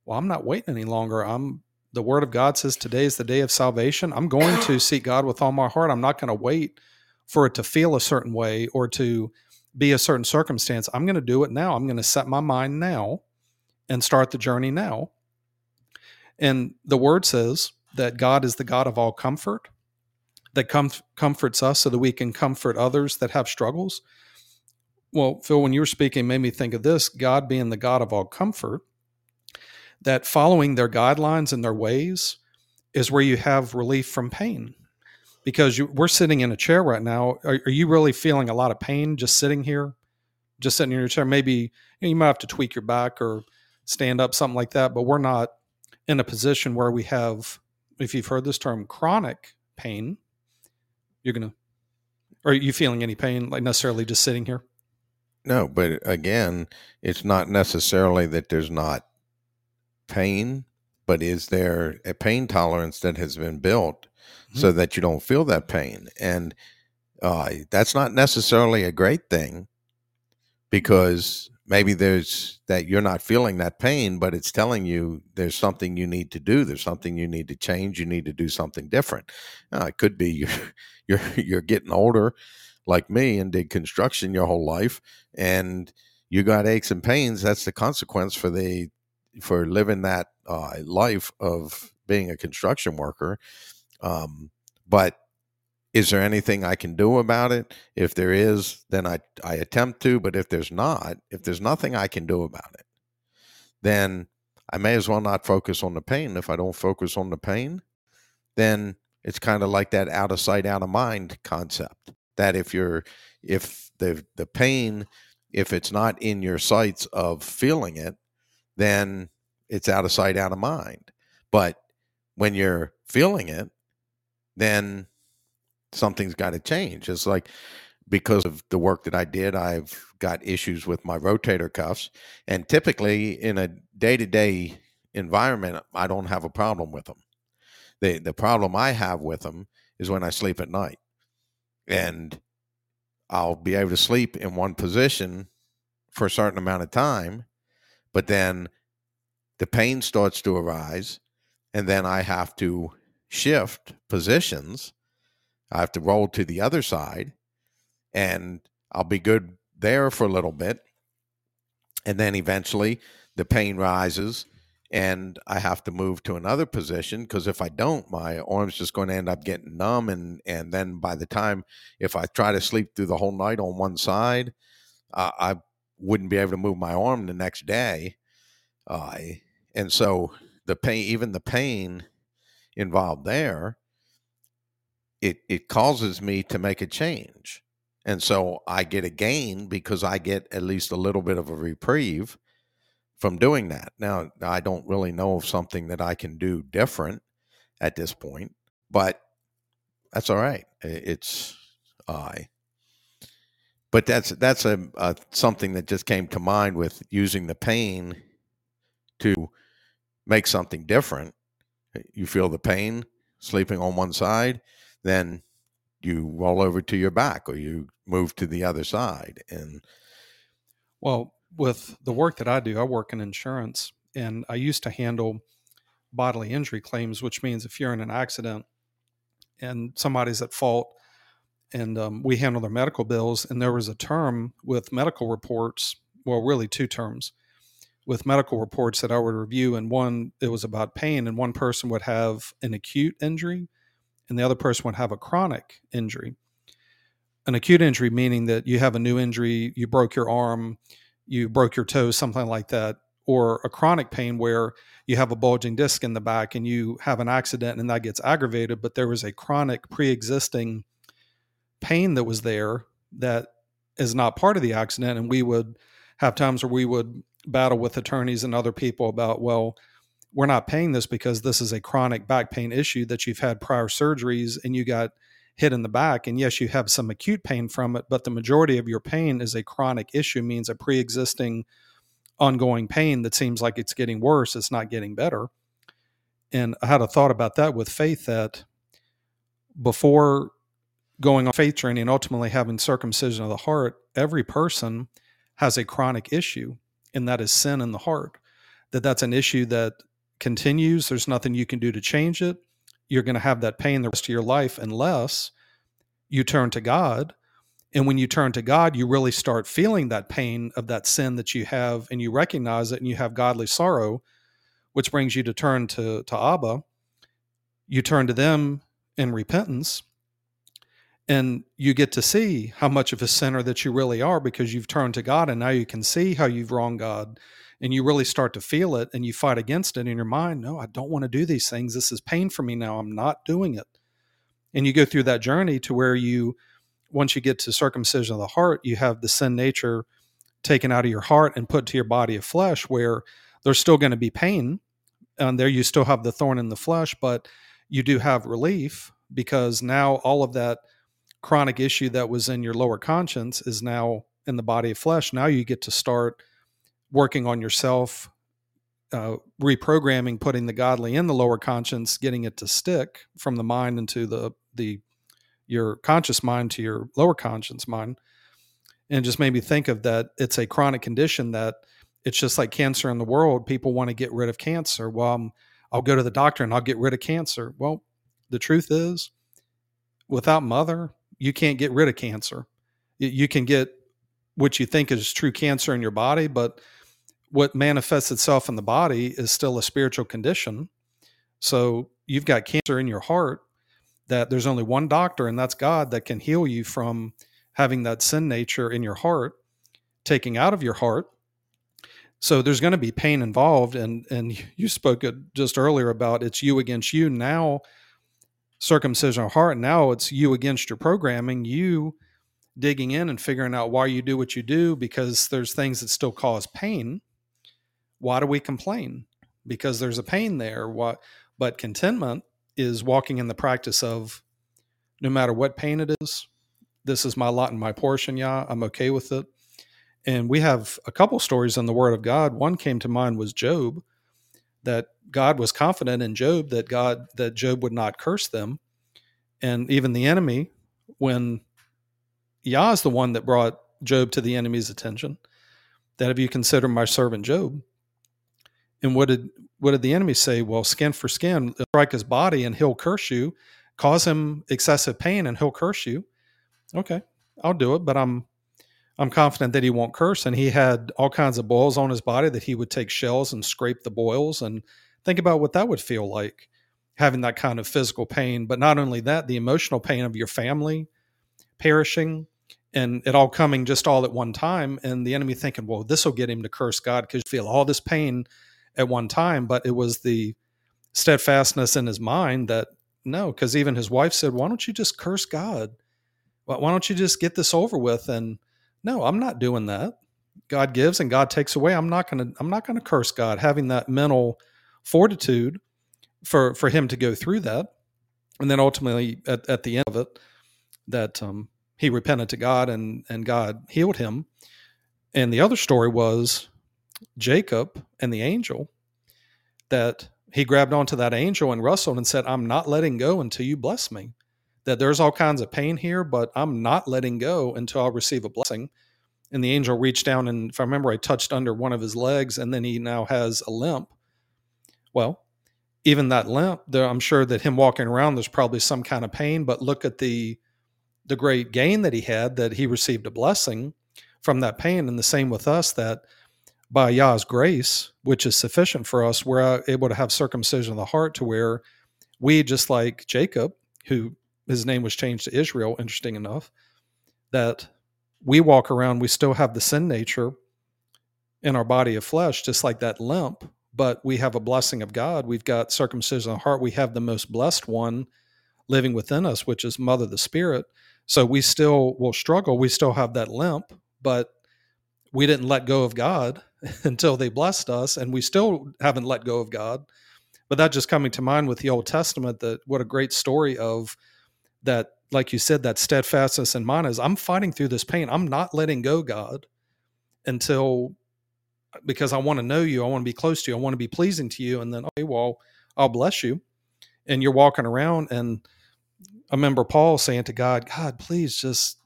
well, I'm not waiting any longer. I'm the Word of God says today is the day of salvation. I'm going to seek God with all my heart. I'm not going to wait for it to feel a certain way or to be a certain circumstance. I'm going to do it now. I'm going to set my mind now and start the journey now. And the word says that God is the God of all comfort, that com- comforts us so that we can comfort others that have struggles. Well, Phil, when you were speaking, made me think of this God being the God of all comfort, that following their guidelines and their ways is where you have relief from pain because you, we're sitting in a chair right now. Are, are, you really feeling a lot of pain just sitting here, just sitting in your chair? Maybe you, know, you might have to tweak your back or stand up, something like that. But we're not in a position where we have, if you've heard this term, chronic pain. You're gonna, are you feeling any pain like necessarily just sitting here? No, but again, it's not necessarily that there's not pain, but is there a pain tolerance that has been built mm-hmm. so that you don't feel that pain. And uh, that's not necessarily a great thing because maybe there's that you're not feeling that pain, but it's telling you there's something you need to do. There's something you need to change. You need to do something different. Uh, it could be you're, you're, you're getting older like me and did construction your whole life and you got aches and pains. That's the consequence for the, for living that uh, life of being a construction worker um, but is there anything I can do about it? If there is, then I, I attempt to. But if there's not, if there's nothing I can do about it, then I may as well not focus on the pain. If I don't focus on the pain, then it's kind of like that out of sight, out of mind concept. That if you're, if the the pain, if it's not in your sights of feeling it, then it's out of sight, out of mind. But when you're feeling it, then something's got to change. It's like because of the work that I did, I've got issues with my rotator cuffs. And typically in a day to day environment, I don't have a problem with them. The, the problem I have with them is when I sleep at night. And I'll be able to sleep in one position for a certain amount of time, but then the pain starts to arise. And then I have to shift positions. I have to roll to the other side and I'll be good there for a little bit. And then eventually the pain rises and I have to move to another position because if I don't, my arm's just going to end up getting numb. And, and then by the time, if I try to sleep through the whole night on one side, uh, I wouldn't be able to move my arm the next day. Uh, and so the pain, even the pain involved there, it it causes me to make a change. And so I get a gain because I get at least a little bit of a reprieve from doing that. Now, I don't really know of something that I can do different at this point, but that's all right. It's I. But that's that's a, a something that just came to mind with using the pain to make something different. You feel the pain sleeping on one side, then you roll over to your back or you move to the other side and well with the work that i do i work in insurance and i used to handle bodily injury claims which means if you're in an accident and somebody's at fault and um, we handle their medical bills and there was a term with medical reports well really two terms with medical reports that i would review and one it was about pain and one person would have an acute injury and the other person would have a chronic injury. An acute injury meaning that you have a new injury, you broke your arm, you broke your toe, something like that, or a chronic pain where you have a bulging disc in the back and you have an accident and that gets aggravated, but there was a chronic pre existing pain that was there that is not part of the accident. And we would have times where we would battle with attorneys and other people about, well, we're not paying this because this is a chronic back pain issue that you've had prior surgeries and you got hit in the back and yes you have some acute pain from it but the majority of your pain is a chronic issue means a pre-existing ongoing pain that seems like it's getting worse it's not getting better and i had a thought about that with faith that before going on faith training and ultimately having circumcision of the heart every person has a chronic issue and that is sin in the heart that that's an issue that continues, there's nothing you can do to change it. You're going to have that pain the rest of your life unless you turn to God. And when you turn to God, you really start feeling that pain of that sin that you have and you recognize it and you have godly sorrow, which brings you to turn to, to Abba. You turn to them in repentance and you get to see how much of a sinner that you really are because you've turned to God and now you can see how you've wronged God. And you really start to feel it and you fight against it in your mind no i don't want to do these things. This is pain for me now. I'm not doing it. And you go through that journey to where you once you get to circumcision of the heart you have the sin nature taken out of your heart and put to your body of flesh where there's still going to be pain and there you still have the thorn in the flesh but you do have relief because now all of that chronic issue that was in your lower conscience is now in the body of flesh now you get to start working on yourself, uh, reprogramming, putting the godly in the lower conscience, getting it to stick from the mind into the the your conscious mind to your lower conscience mind, and just made me think of that. It's a chronic condition that it's just like cancer in the world. People want to get rid of cancer. Well, I'm, I'll go to the doctor and I'll get rid of cancer. Well, the truth is, without mother, you can't get rid of cancer. You can get what you think is true cancer in your body, but what manifests itself in the body is still a spiritual condition. So you've got cancer in your heart that there's only one doctor, and that's God, that can heal you from having that sin nature in your heart, taking out of your heart. So there's going to be pain involved, and and you spoke just earlier about it's you against you. Now, circumcision of heart. Now it's you against your programming. You digging in and figuring out why you do what you do because there's things that still cause pain why do we complain? Because there's a pain there. What but contentment is walking in the practice of no matter what pain it is, this is my lot and my portion, yeah, I'm okay with it. And we have a couple stories in the Word of God. One came to mind was Job, that God was confident in Job that God that Job would not curse them. And even the enemy, when Yah is the one that brought Job to the enemy's attention, that if you consider my servant Job, and what did what did the enemy say? Well, skin for skin, strike his body and he'll curse you, cause him excessive pain and he'll curse you. Okay, I'll do it, but I'm I'm confident that he won't curse. And he had all kinds of boils on his body that he would take shells and scrape the boils and think about what that would feel like having that kind of physical pain. But not only that, the emotional pain of your family perishing and it all coming just all at one time. And the enemy thinking, well, this will get him to curse God because you feel all this pain at one time, but it was the steadfastness in his mind that no, because even his wife said, Why don't you just curse God? Why don't you just get this over with? And no, I'm not doing that. God gives and God takes away. I'm not going to I'm not going to curse God. Having that mental fortitude for for him to go through that, and then ultimately at, at the end of it, that um, he repented to God and and God healed him. And the other story was Jacob and the angel that he grabbed onto that angel and wrestled and said, "I'm not letting go until you bless me." That there's all kinds of pain here, but I'm not letting go until I receive a blessing. And the angel reached down and, if I remember, I touched under one of his legs, and then he now has a limp. Well, even that limp, there, I'm sure that him walking around, there's probably some kind of pain. But look at the the great gain that he had, that he received a blessing from that pain, and the same with us. That by Yah's grace, which is sufficient for us, we're able to have circumcision of the heart to where we, just like Jacob, who his name was changed to Israel, interesting enough, that we walk around, we still have the sin nature in our body of flesh, just like that limp, but we have a blessing of God. We've got circumcision of the heart. We have the most blessed one living within us, which is Mother the Spirit. So we still will struggle. We still have that limp, but we didn't let go of God until they blessed us, and we still haven't let go of God. But that just coming to mind with the Old Testament, that what a great story of that, like you said, that steadfastness in mine is I'm fighting through this pain. I'm not letting go, God, until because I want to know you. I want to be close to you. I want to be pleasing to you. And then, okay, well, I'll bless you. And you're walking around. And I remember Paul saying to God, God, please just,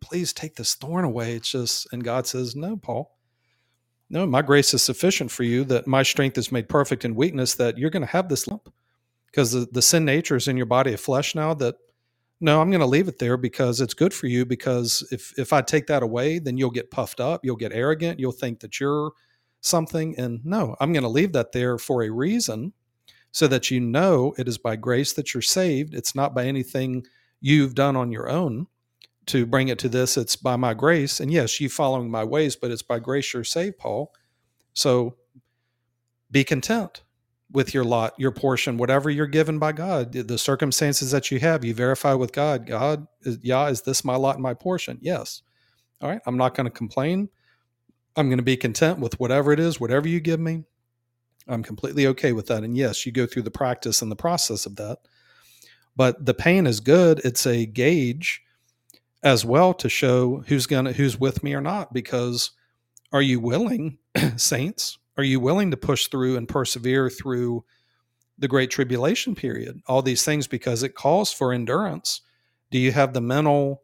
please take this thorn away. It's just, and God says, no, Paul, no, my grace is sufficient for you, that my strength is made perfect in weakness, that you're going to have this lump because the, the sin nature is in your body of flesh now that no i'm going to leave it there because it's good for you because if if i take that away then you'll get puffed up you'll get arrogant you'll think that you're something and no i'm going to leave that there for a reason so that you know it is by grace that you're saved. It's not by anything you've done on your own to bring it to this. It's by my grace and yes you following my ways but it's by grace you're saved paul. So be content with your lot, your portion, whatever you're given by God, the circumstances that you have, you verify with God, God, is, yeah, is this my lot and my portion? Yes. All right. I'm not going to complain. I'm going to be content with whatever it is, whatever you give me. I'm completely okay with that. And yes, you go through the practice and the process of that. But the pain is good. It's a gauge as well to show who's going to, who's with me or not. Because are you willing, saints, are you willing to push through and persevere through the great tribulation period? All these things because it calls for endurance. Do you have the mental?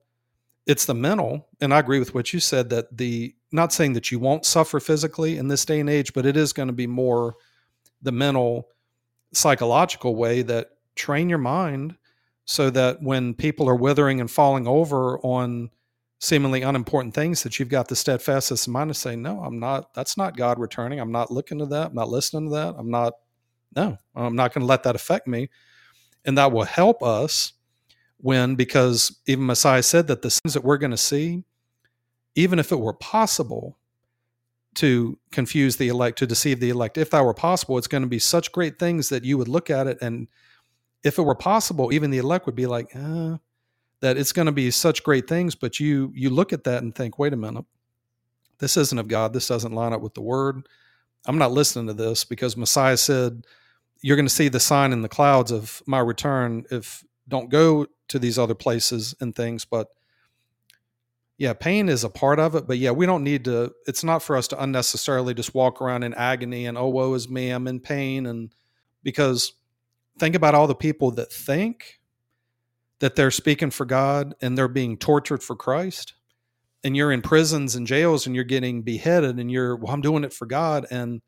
It's the mental, and I agree with what you said that the not saying that you won't suffer physically in this day and age, but it is going to be more the mental, psychological way that train your mind so that when people are withering and falling over on seemingly unimportant things that you've got the steadfastness in mind to say, no, I'm not, that's not God returning. I'm not looking to that. I'm not listening to that. I'm not, no, I'm not going to let that affect me. And that will help us when, because even Messiah said that the things that we're going to see, even if it were possible to confuse the elect, to deceive the elect, if that were possible, it's going to be such great things that you would look at it and if it were possible, even the elect would be like, uh, that it's going to be such great things but you you look at that and think wait a minute. This isn't of god. This doesn't line up with the word. I'm not listening to this because messiah said you're going to see the sign in the clouds of my return if don't go to these other places and things but yeah pain is a part of it but yeah we don't need to it's not for us to unnecessarily just walk around in agony and oh woe is me. I'm in pain and because think about all the people that think that they're speaking for God and they're being tortured for Christ. And you're in prisons and jails and you're getting beheaded and you're, well, I'm doing it for God. And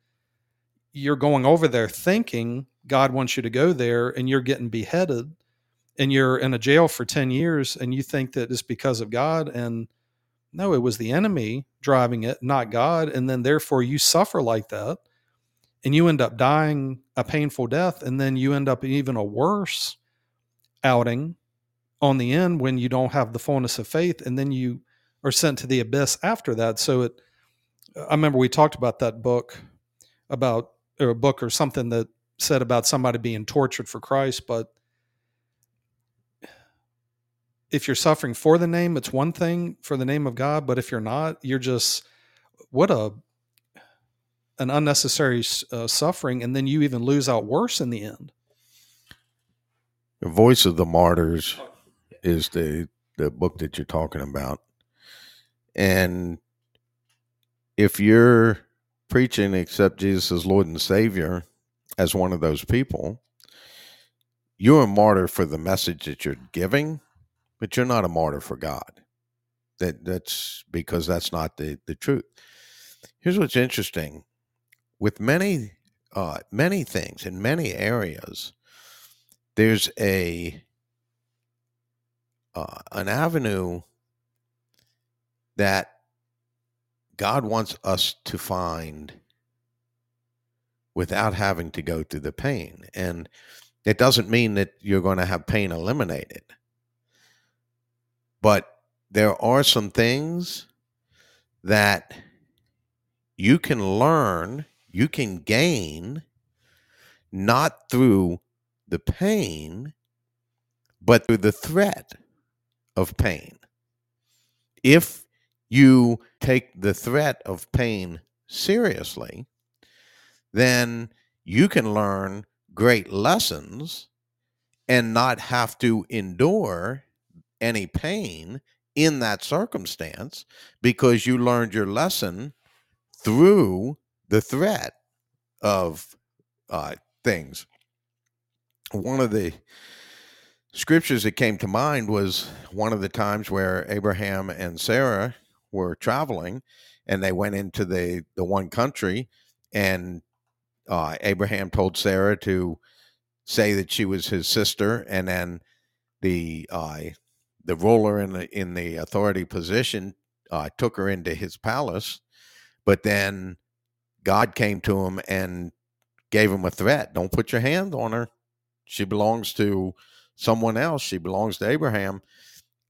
you're going over there thinking God wants you to go there and you're getting beheaded and you're in a jail for 10 years and you think that it's because of God. And no, it was the enemy driving it, not God. And then therefore you suffer like that and you end up dying a painful death. And then you end up in even a worse outing on the end when you don't have the fullness of faith and then you are sent to the abyss after that so it i remember we talked about that book about or a book or something that said about somebody being tortured for christ but if you're suffering for the name it's one thing for the name of god but if you're not you're just what a an unnecessary uh, suffering, and then you even lose out worse in the end. The Voice of the Martyrs is the the book that you're talking about, and if you're preaching accept Jesus as Lord and Savior as one of those people, you're a martyr for the message that you're giving, but you're not a martyr for God. That that's because that's not the the truth. Here's what's interesting: with many uh, many things in many areas, there's a uh, an avenue that God wants us to find without having to go through the pain. And it doesn't mean that you're going to have pain eliminated. But there are some things that you can learn, you can gain, not through the pain, but through the threat of pain. If you take the threat of pain seriously, then you can learn great lessons and not have to endure any pain in that circumstance because you learned your lesson through the threat of uh, things. One of the scriptures that came to mind was one of the times where Abraham and Sarah were traveling and they went into the the one country and uh, Abraham told Sarah to say that she was his sister and then the uh, the ruler in the in the authority position uh, took her into his palace. But then God came to him and gave him a threat. Don't put your hand on her. She belongs to someone else she belongs to Abraham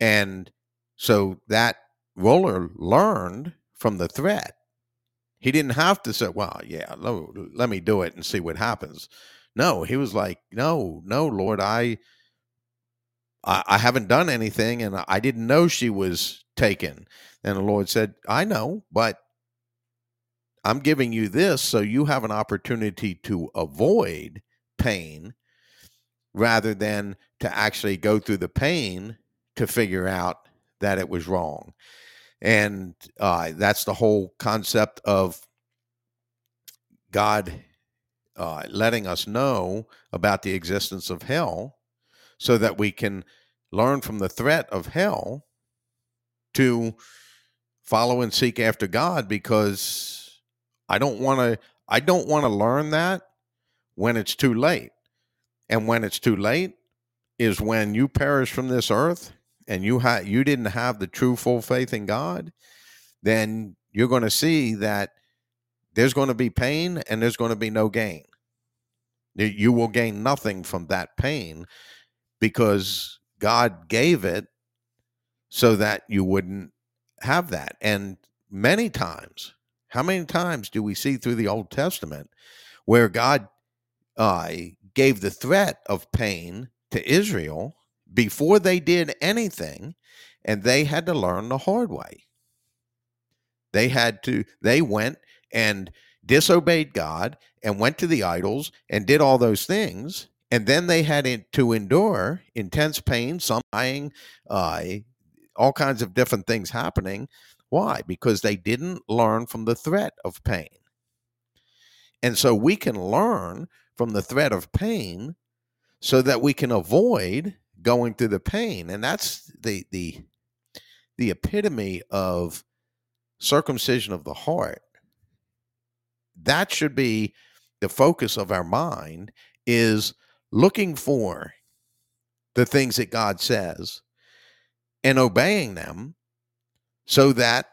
and so that Roller learned from the threat. He didn't have to say, well, yeah, let, let me do it and see what happens. No, he was like, no, no, Lord, I, I, I haven't done anything and I didn't know she was taken. And the Lord said, I know, but I'm giving you this so you have an opportunity to avoid pain rather than to actually go through the pain to figure out that it was wrong and uh, that's the whole concept of God uh, letting us know about the existence of hell so that we can learn from the threat of hell to follow and seek after God because I don't want to I don't want to learn that when it's too late. And when it's too late is when you perish from this earth and you ha- you didn't have the true full faith in God, then you're going to see that there's going to be pain and there's going to be no gain. You will gain nothing from that pain because God gave it so that you wouldn't have that. And many times, how many times do we see through the Old Testament where God uh, gave the threat of pain to Israel before they did anything, and they had to learn the hard way. They had to, they went and disobeyed God and went to the idols and did all those things. And then they had to endure intense pain, some dying, uh, all kinds of different things happening. Why? Because they didn't learn from the threat of pain. And so we can learn from the threat of pain so that we can avoid going through the pain. And that's the the the epitome of circumcision of the heart. That should be the focus of our mind is looking for the things that God says and obeying them so that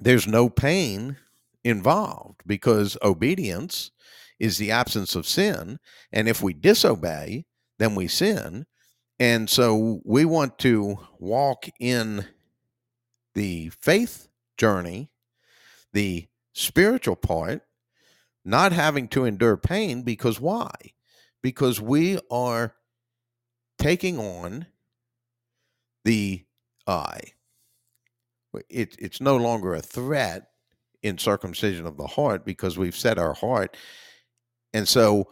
there's no pain involved because obedience is the absence of sin and if we disobey then we sin and so we want to walk in the faith journey, the spiritual part, not having to endure pain because why? Because we are taking on the I. It, it's no longer a threat, in circumcision of the heart because we've set our heart. And so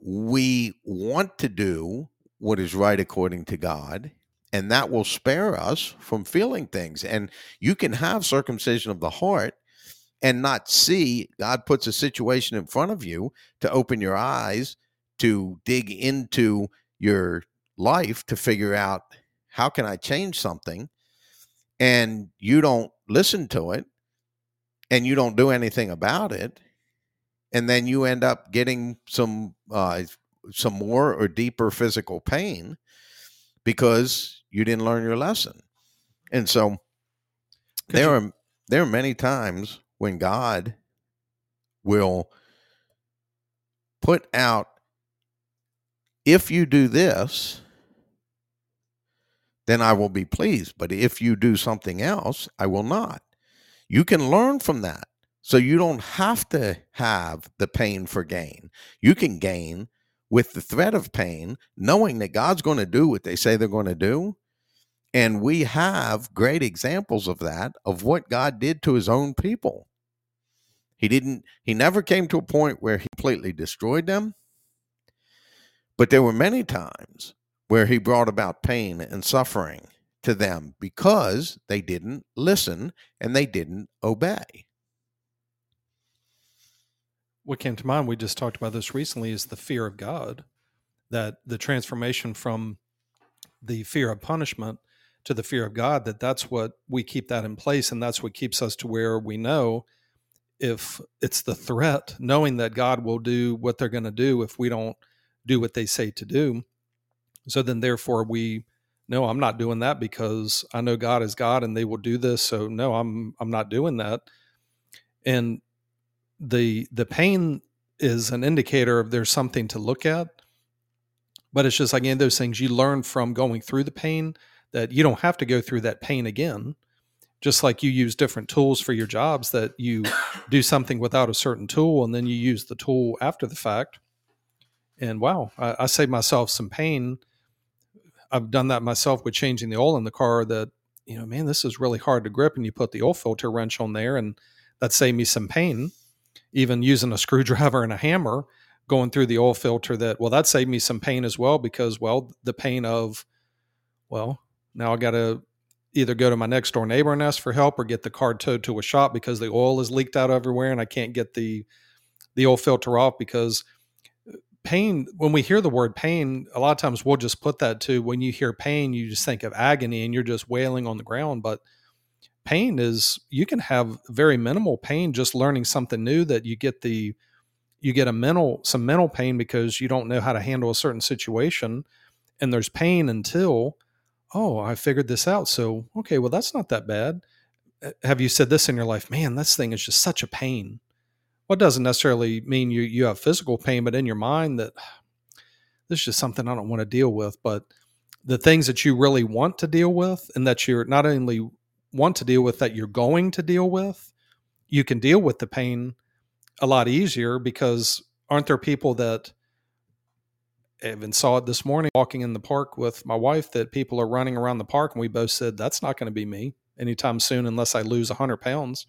we want to do what is right according to God, and that will spare us from feeling things. And you can have circumcision of the heart and not see God puts a situation in front of you to open your eyes to dig into your life to figure out how can I change something and you don't listen to it and you don't do anything about it and then you end up getting some uh, some more or deeper physical pain because you didn't learn your lesson. And so Could there you- are there are many times when God will put out if you do this then I will be pleased but if you do something else I will not. You can learn from that. So you don't have to have the pain for gain. You can gain with the threat of pain, knowing that God's going to do what they say they're going to do. And we have great examples of that, of what God did to his own people. He didn't, he never came to a point where he completely destroyed them. But there were many times where he brought about pain and suffering to them because they didn't listen and they didn't obey what came to mind, we just talked about this recently, is the fear of God. That the transformation from the fear of punishment to the fear of God, that that's what we keep that in place. And that's what keeps us to where we know if it's the threat, knowing that God will do what they're going to do if we don't do what they say to do. So then, therefore, we no, I'm not doing that because I know God is God and they will do this. So no, I'm I'm not doing that. And the the pain is an indicator of there's something to look at but it's just again those things you learn from going through the pain that you don't have to go through that pain again just like you use different tools for your jobs that you do something without a certain tool and then you use the tool after the fact. And wow I, I saved myself some pain. I've done that myself with changing the oil in the car that you know man this is really hard to grip and you put the oil filter wrench on there and that saved me some pain even using a screwdriver and a hammer going through the oil filter that well that saved me some pain as well because well the pain of well now i got to either go to my next door neighbor and ask for help or get the car towed to a shop because the oil is leaked out everywhere and i can't get the the oil filter off because uh, pain when we hear the word pain a lot of times we'll just put that to when you hear pain you just think of agony and you're just wailing on the ground but pain is you can have very minimal pain just learning something new that you get the you get a mental some mental pain because you don't know how to handle a certain situation and there's pain until oh i figured this out. So okay well that's not that bad. Uh, have you said this in your life? Man this thing is just such a pain. What well, doesn't necessarily mean you you have physical pain but in your mind that ah, this is just something i don't want to deal with. But the things that you really want to deal with and that you're not only want to deal with that you're going to deal with, you can deal with the pain a lot easier because aren't there people that even saw it this morning walking in the park with my wife that people are running around the park and we both said that's not going to be me anytime soon unless I lose 100 pounds.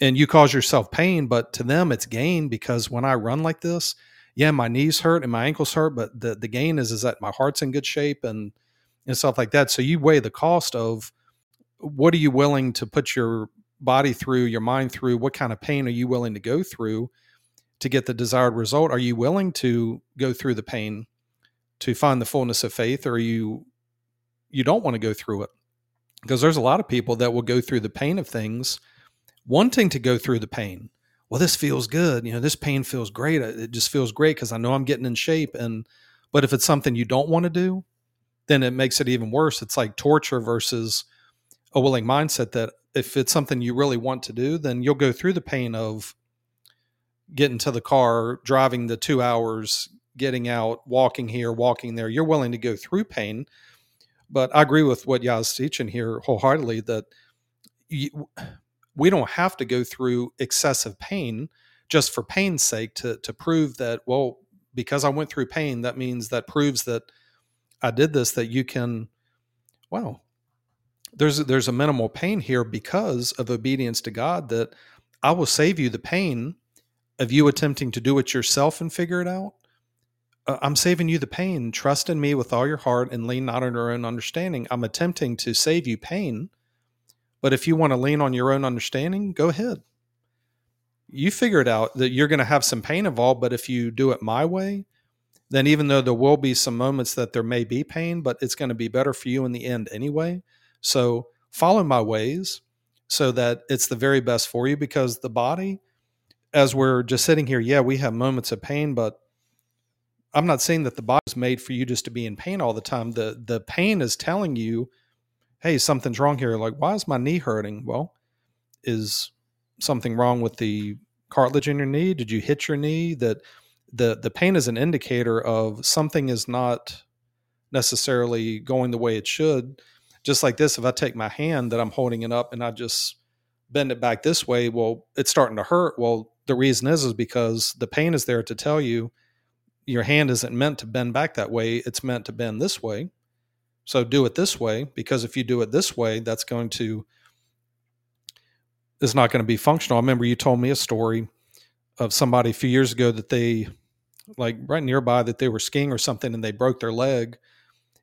And you cause yourself pain, but to them it's gain because when I run like this, yeah, my knees hurt and my ankles hurt, but the the gain is is that my heart's in good shape and and stuff like that. So you weigh the cost of what are you willing to put your body through, your mind through? What kind of pain are you willing to go through to get the desired result? Are you willing to go through the pain to find the fullness of faith, or you you don't want to go through it? Because there's a lot of people that will go through the pain of things, wanting to go through the pain. Well, this feels good. You know, this pain feels great. Uh, it just feels great because I know I'm getting in shape. And but if it's something you don't want to do, then it makes it even worse. It's like torture versus a willing mindset that if it's something you really want to do, then you'll go through the pain of getting to the car, driving the two hours, getting out, walking here, walking there. You're willing to go through pain. But I agree with what Yah's teaching here wholeheartedly that you, we don't have to go through excessive pain just for pain's sake to to prove that well because I went through pain that means that proves that I did this that you can well there's there's a minimal pain here because of obedience to God that I will save you the pain of you attempting to do it yourself and figure it out. Uh, I'm saving you the pain. Trust in me with all your heart and lean not on your own understanding. I'm attempting to save you pain. But if you want to lean on your own understanding, go ahead. You figure it out that you're going to have some pain involved. But if you do it my way, then even though there will be some moments that there may be pain, but it's going to be better for you in the end anyway. So follow my ways so that it's the very best for you because the body, as we're just sitting here, yeah, we have moments of pain, but I'm not saying that the body is made for you just to be in pain all the time. The the pain is telling you, hey, something's wrong here. Like, why is my knee hurting? Well, is something wrong with the cartilage in your knee? Did you hit your knee? That the the pain is an indicator of something is not necessarily going the way it should. Just like this, if I take my hand that I'm holding it up and I just bend it back this way, well, it's starting to hurt. Well, the reason is is because the pain is there to tell you your hand isn't meant to bend back that way. It's meant to bend this way. So do it this way because if you do it this way, that's going to is not going to be functional. I remember you told me a story of somebody a few years ago that they like right nearby that they were skiing or something and they broke their leg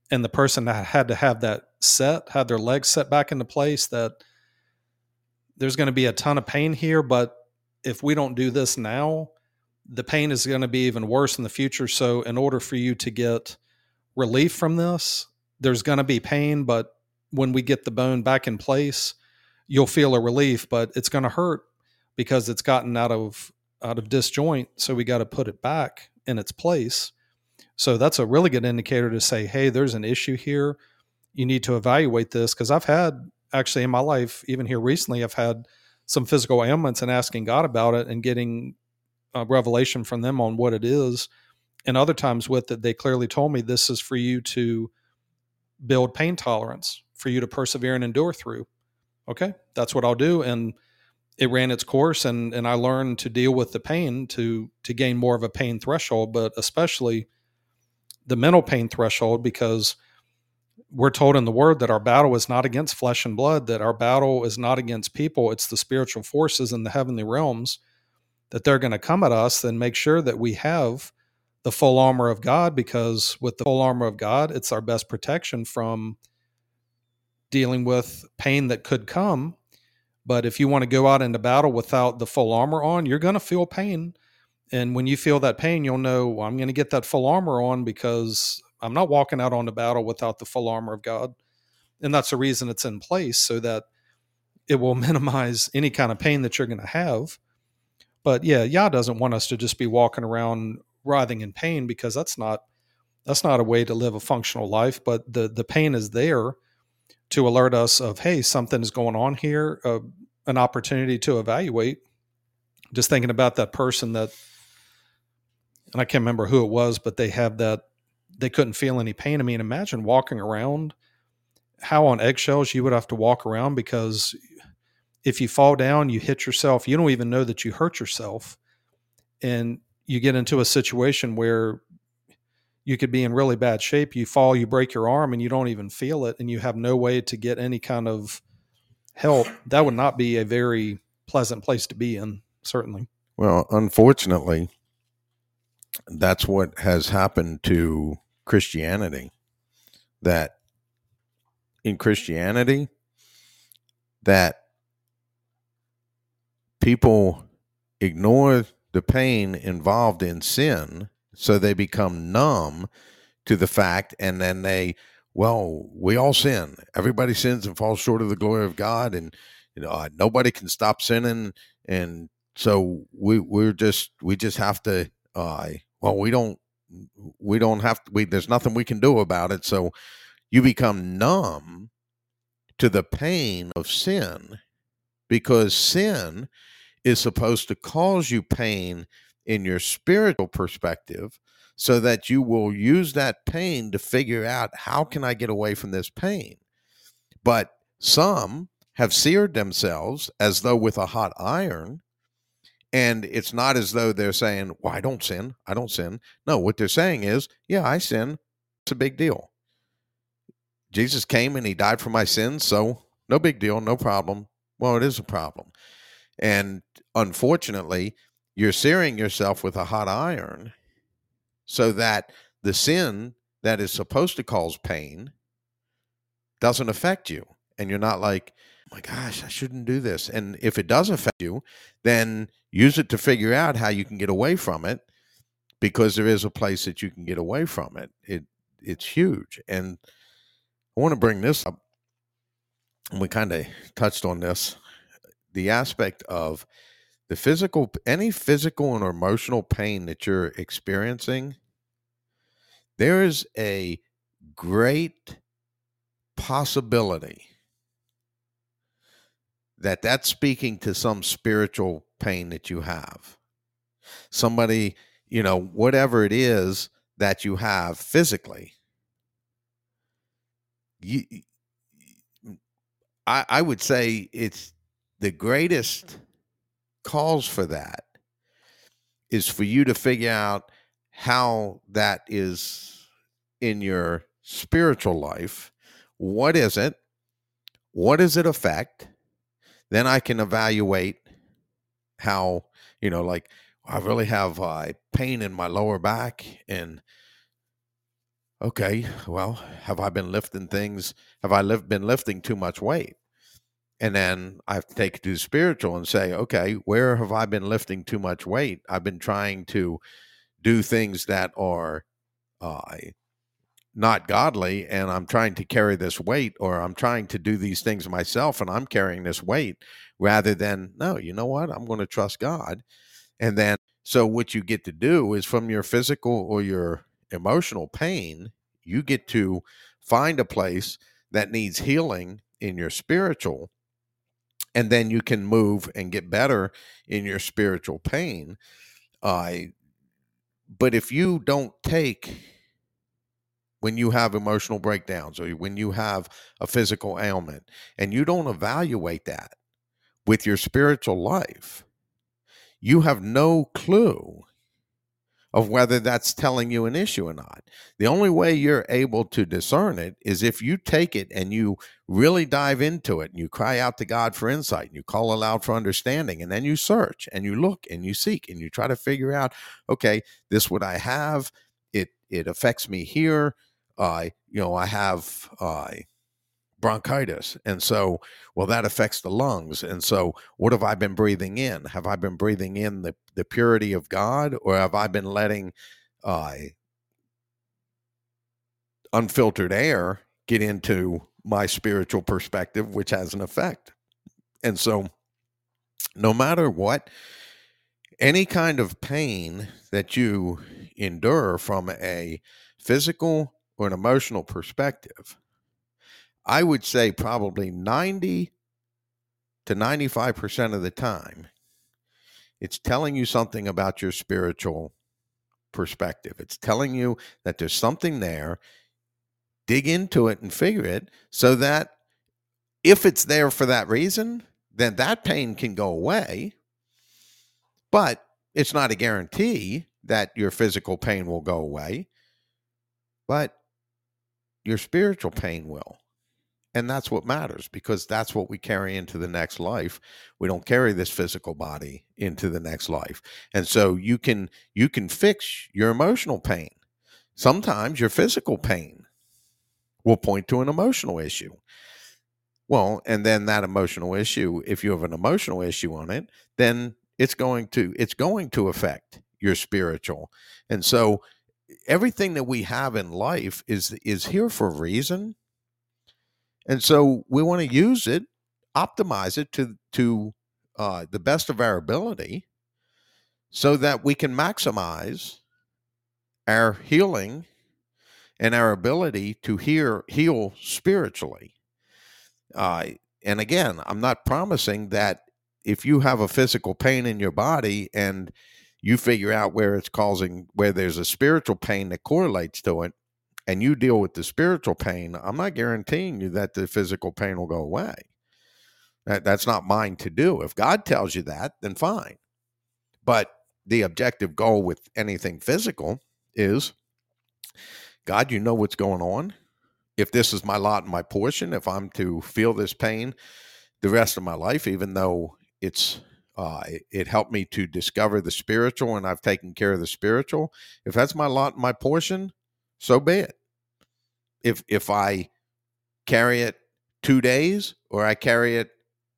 and the person that had to have that set had their legs set back into place that there's going to be a ton of pain here but if we don't do this now the pain is going to be even worse in the future. So in order for you to get relief from this there's going to be pain but when we get the bone back in place you'll feel a relief but it's going to hurt because it's gotten out of out of disjoint. So we got to put it back in its place so that's a really good indicator to say, hey, there's an issue here. You need to evaluate this. Because I've had actually in my life, even here recently, I've had some physical ailments and asking God about it and getting a revelation from them on what it is. And other times with it, they clearly told me this is for you to build pain tolerance, for you to persevere and endure through. Okay, that's what I'll do. And it ran its course and and I learned to deal with the pain to to gain more of a pain threshold, but especially the mental pain threshold because we're told in the word that our battle is not against flesh and blood, that our battle is not against people, it's the spiritual forces in the heavenly realms that they're going to come at us, then make sure that we have the full armor of God because with the full armor of God, it's our best protection from dealing with pain that could come. But if you want to go out into battle without the full armor on, you're going to feel pain and when you feel that pain, you'll know well, I'm going to get that full armor on because I'm not walking out on the battle without the full armor of God. And that's the reason it's in place so that it will minimize any kind of pain that you're going to have. But yeah, Yah doesn't want us to just be walking around writhing in pain because that's not that's not a way to live a functional life. But the the pain is there to alert us of hey, something is going on here, uh, an opportunity to evaluate. Just thinking about that person that and I can't remember who it was, but they have that they couldn't feel any pain. I mean, imagine walking around how on eggshells you would have to walk around because if you fall down, you hit yourself, you don't even know that you hurt yourself. And you get into a situation where you could be in really bad shape. You fall, you break your arm, and you don't even feel it, and you have no way to get any kind of help. That would not be a very pleasant place to be in, certainly. Well, unfortunately, that's what has happened to Christianity. That in Christianity, that people ignore the pain involved in sin, so they become numb to the fact, and then they, well, we all sin. Everybody sins and falls short of the glory of God, and you know uh, nobody can stop sinning, and so we we're just we just have to uh, well we don't we don't have to, we there's nothing we can do about it so you become numb to the pain of sin because sin is supposed to cause you pain in your spiritual perspective so that you will use that pain to figure out how can I get away from this pain. But some have seared themselves as though with a hot iron and it's not as though they're saying, Well, I don't sin. I don't sin. No, what they're saying is, Yeah, I sin. It's a big deal. Jesus came and he died for my sins. So no big deal. No problem. Well, it is a problem. And unfortunately, you're searing yourself with a hot iron so that the sin that is supposed to cause pain doesn't affect you. And you're not like, oh my gosh, I shouldn't do this. And if it does affect you, then use it to figure out how you can get away from it because there is a place that you can get away from it. It it's huge. And I want to bring this up. And we kind of touched on this. The aspect of the physical any physical and emotional pain that you're experiencing, there is a great possibility that that's speaking to some spiritual pain that you have. Somebody, you know, whatever it is that you have physically. You, I, I would say it's the greatest cause for that is for you to figure out how that is in your spiritual life. What is it? What does it affect? Then I can evaluate how, you know, like I really have uh, pain in my lower back and okay, well, have I been lifting things? Have I been lifting too much weight? And then I take it to the spiritual and say, okay, where have I been lifting too much weight? I've been trying to do things that are uh, not godly, and I'm trying to carry this weight, or I'm trying to do these things myself, and I'm carrying this weight rather than, no, you know what? I'm going to trust God. And then, so what you get to do is from your physical or your emotional pain, you get to find a place that needs healing in your spiritual and then you can move and get better in your spiritual pain uh, but if you don't take when you have emotional breakdowns or when you have a physical ailment and you don't evaluate that with your spiritual life you have no clue of whether that's telling you an issue or not. The only way you're able to discern it is if you take it and you really dive into it and you cry out to God for insight and you call aloud for understanding and then you search and you look and you seek and you try to figure out, okay, this what I have. It it affects me here. I uh, you know I have uh, bronchitis. And so, well, that affects the lungs. And so, what have I been breathing in? Have I been breathing in the, the purity of God or have I been letting uh, unfiltered air get into my spiritual perspective, which has an effect? And so, no matter what, any kind of pain that you endure from a physical or an emotional perspective, I would say probably 90 to 95% of the time, it's telling you something about your spiritual perspective. It's telling you that there's something there. Dig into it and figure it so that if it's there for that reason, then that pain can go away. But it's not a guarantee that your physical pain will go away, but your spiritual pain will. And that's what matters because that's what we carry into the next life. We don't carry this physical body into the next life. And so you can you can fix your emotional pain. Sometimes your physical pain will point to an emotional issue. Well, and then that emotional issue, if you have an emotional issue on it, then it's going to it's going to affect your spiritual. And so everything that we have in life is is here for a reason and so we want to use it, optimize it to to uh, the best of our ability, so that we can maximize our healing and our ability to hear heal spiritually. Uh, and again, I'm not promising that if you have a physical pain in your body and you figure out where it's causing where there's a spiritual pain that correlates to it and you deal with the spiritual pain, I'm not guaranteeing you that the physical pain will go away. That, that's not mine to do. If God tells you that, then fine. But the objective goal with anything physical is God, you know what's going on. If this is my lot and my portion, if I'm to feel this pain the rest of my life, even though it's uh, it, it helped me to discover the spiritual and I've taken care of the spiritual. If that's my lot, and my portion, so be it. If if I carry it two days or I carry it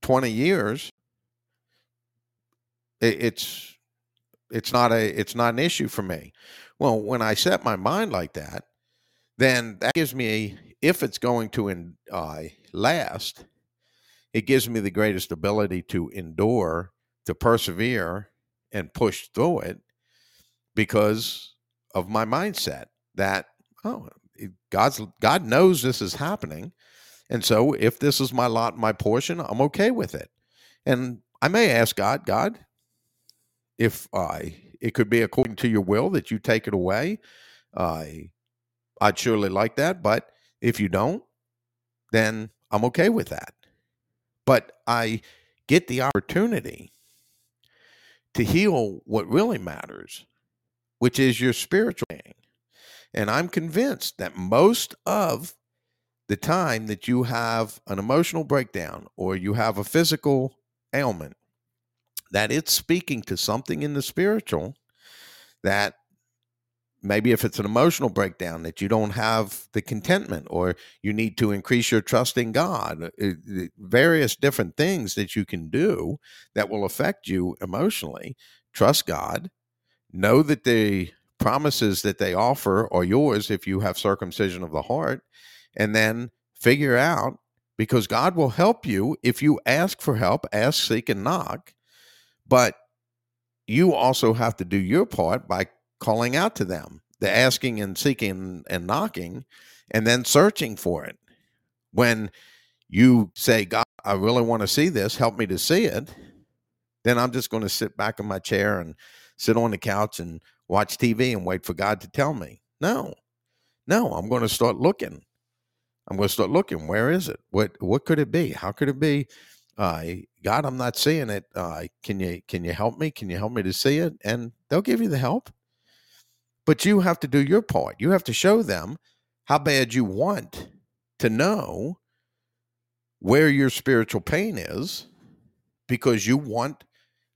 20 years, it, it's it's not a it's not an issue for me. Well, when I set my mind like that, then that gives me if it's going to in, uh, last, it gives me the greatest ability to endure, to persevere, and push through it because of my mindset that oh God's God knows this is happening. And so if this is my lot, my portion, I'm okay with it. And I may ask God, God, if I it could be according to your will that you take it away, I I'd surely like that. But if you don't, then I'm okay with that. But I get the opportunity to heal what really matters, which is your spiritual being. And I'm convinced that most of the time that you have an emotional breakdown or you have a physical ailment, that it's speaking to something in the spiritual that maybe if it's an emotional breakdown that you don't have the contentment or you need to increase your trust in God, uh, various different things that you can do that will affect you emotionally. Trust God, know that the promises that they offer are yours if you have circumcision of the heart, and then figure out because God will help you if you ask for help, ask, seek, and knock. But you also have to do your part by calling out to them, the asking and seeking and knocking, and then searching for it. When you say, God, I really want to see this, help me to see it, then I'm just going to sit back in my chair and sit on the couch and watch TV and wait for God to tell me. No, no, I'm going to start looking. I'm going to start looking. Where is it? What what could it be? How could it be? Uh, God, I'm not seeing it. Uh, can you can you help me? Can you help me to see it? And they'll give you the help. But you have to do your part. You have to show them how bad you want to know where your spiritual pain is because you want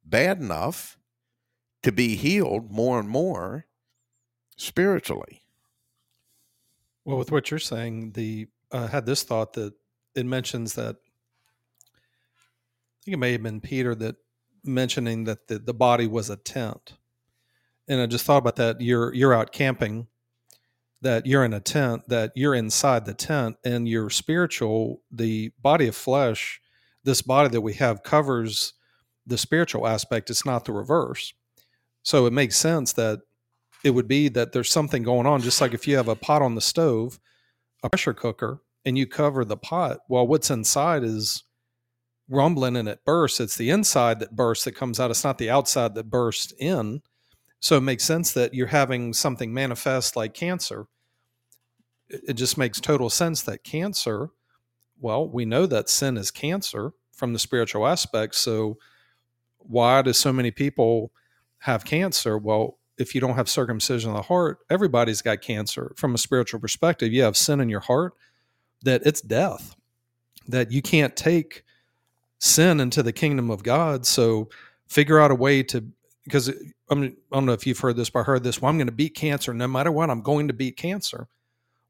bad enough to be healed more and more spiritually. Well, with what you're saying, the uh, had this thought that it mentions that I think it may have been Peter that mentioning that the, the body was a tent. And I just thought about that. You're you're out camping, that you're in a tent, that you're inside the tent, and your spiritual, the body of flesh, this body that we have covers the spiritual aspect. It's not the reverse. So it makes sense that it would be that there's something going on, just like if you have a pot on the stove, a pressure cooker, and you cover the pot, well, what's inside is rumbling and it bursts. It's the inside that bursts that comes out. It's not the outside that bursts in. So it makes sense that you're having something manifest like cancer. It just makes total sense that cancer, well, we know that sin is cancer from the spiritual aspect. So why do so many people have cancer? Well, if you don't have circumcision of the heart, everybody's got cancer. From a spiritual perspective, you have sin in your heart, that it's death, that you can't take sin into the kingdom of God. So figure out a way to, because uh, I, mean, I don't know if you've heard this, but I heard this. Well, I'm going to beat cancer no matter what. I'm going to beat cancer.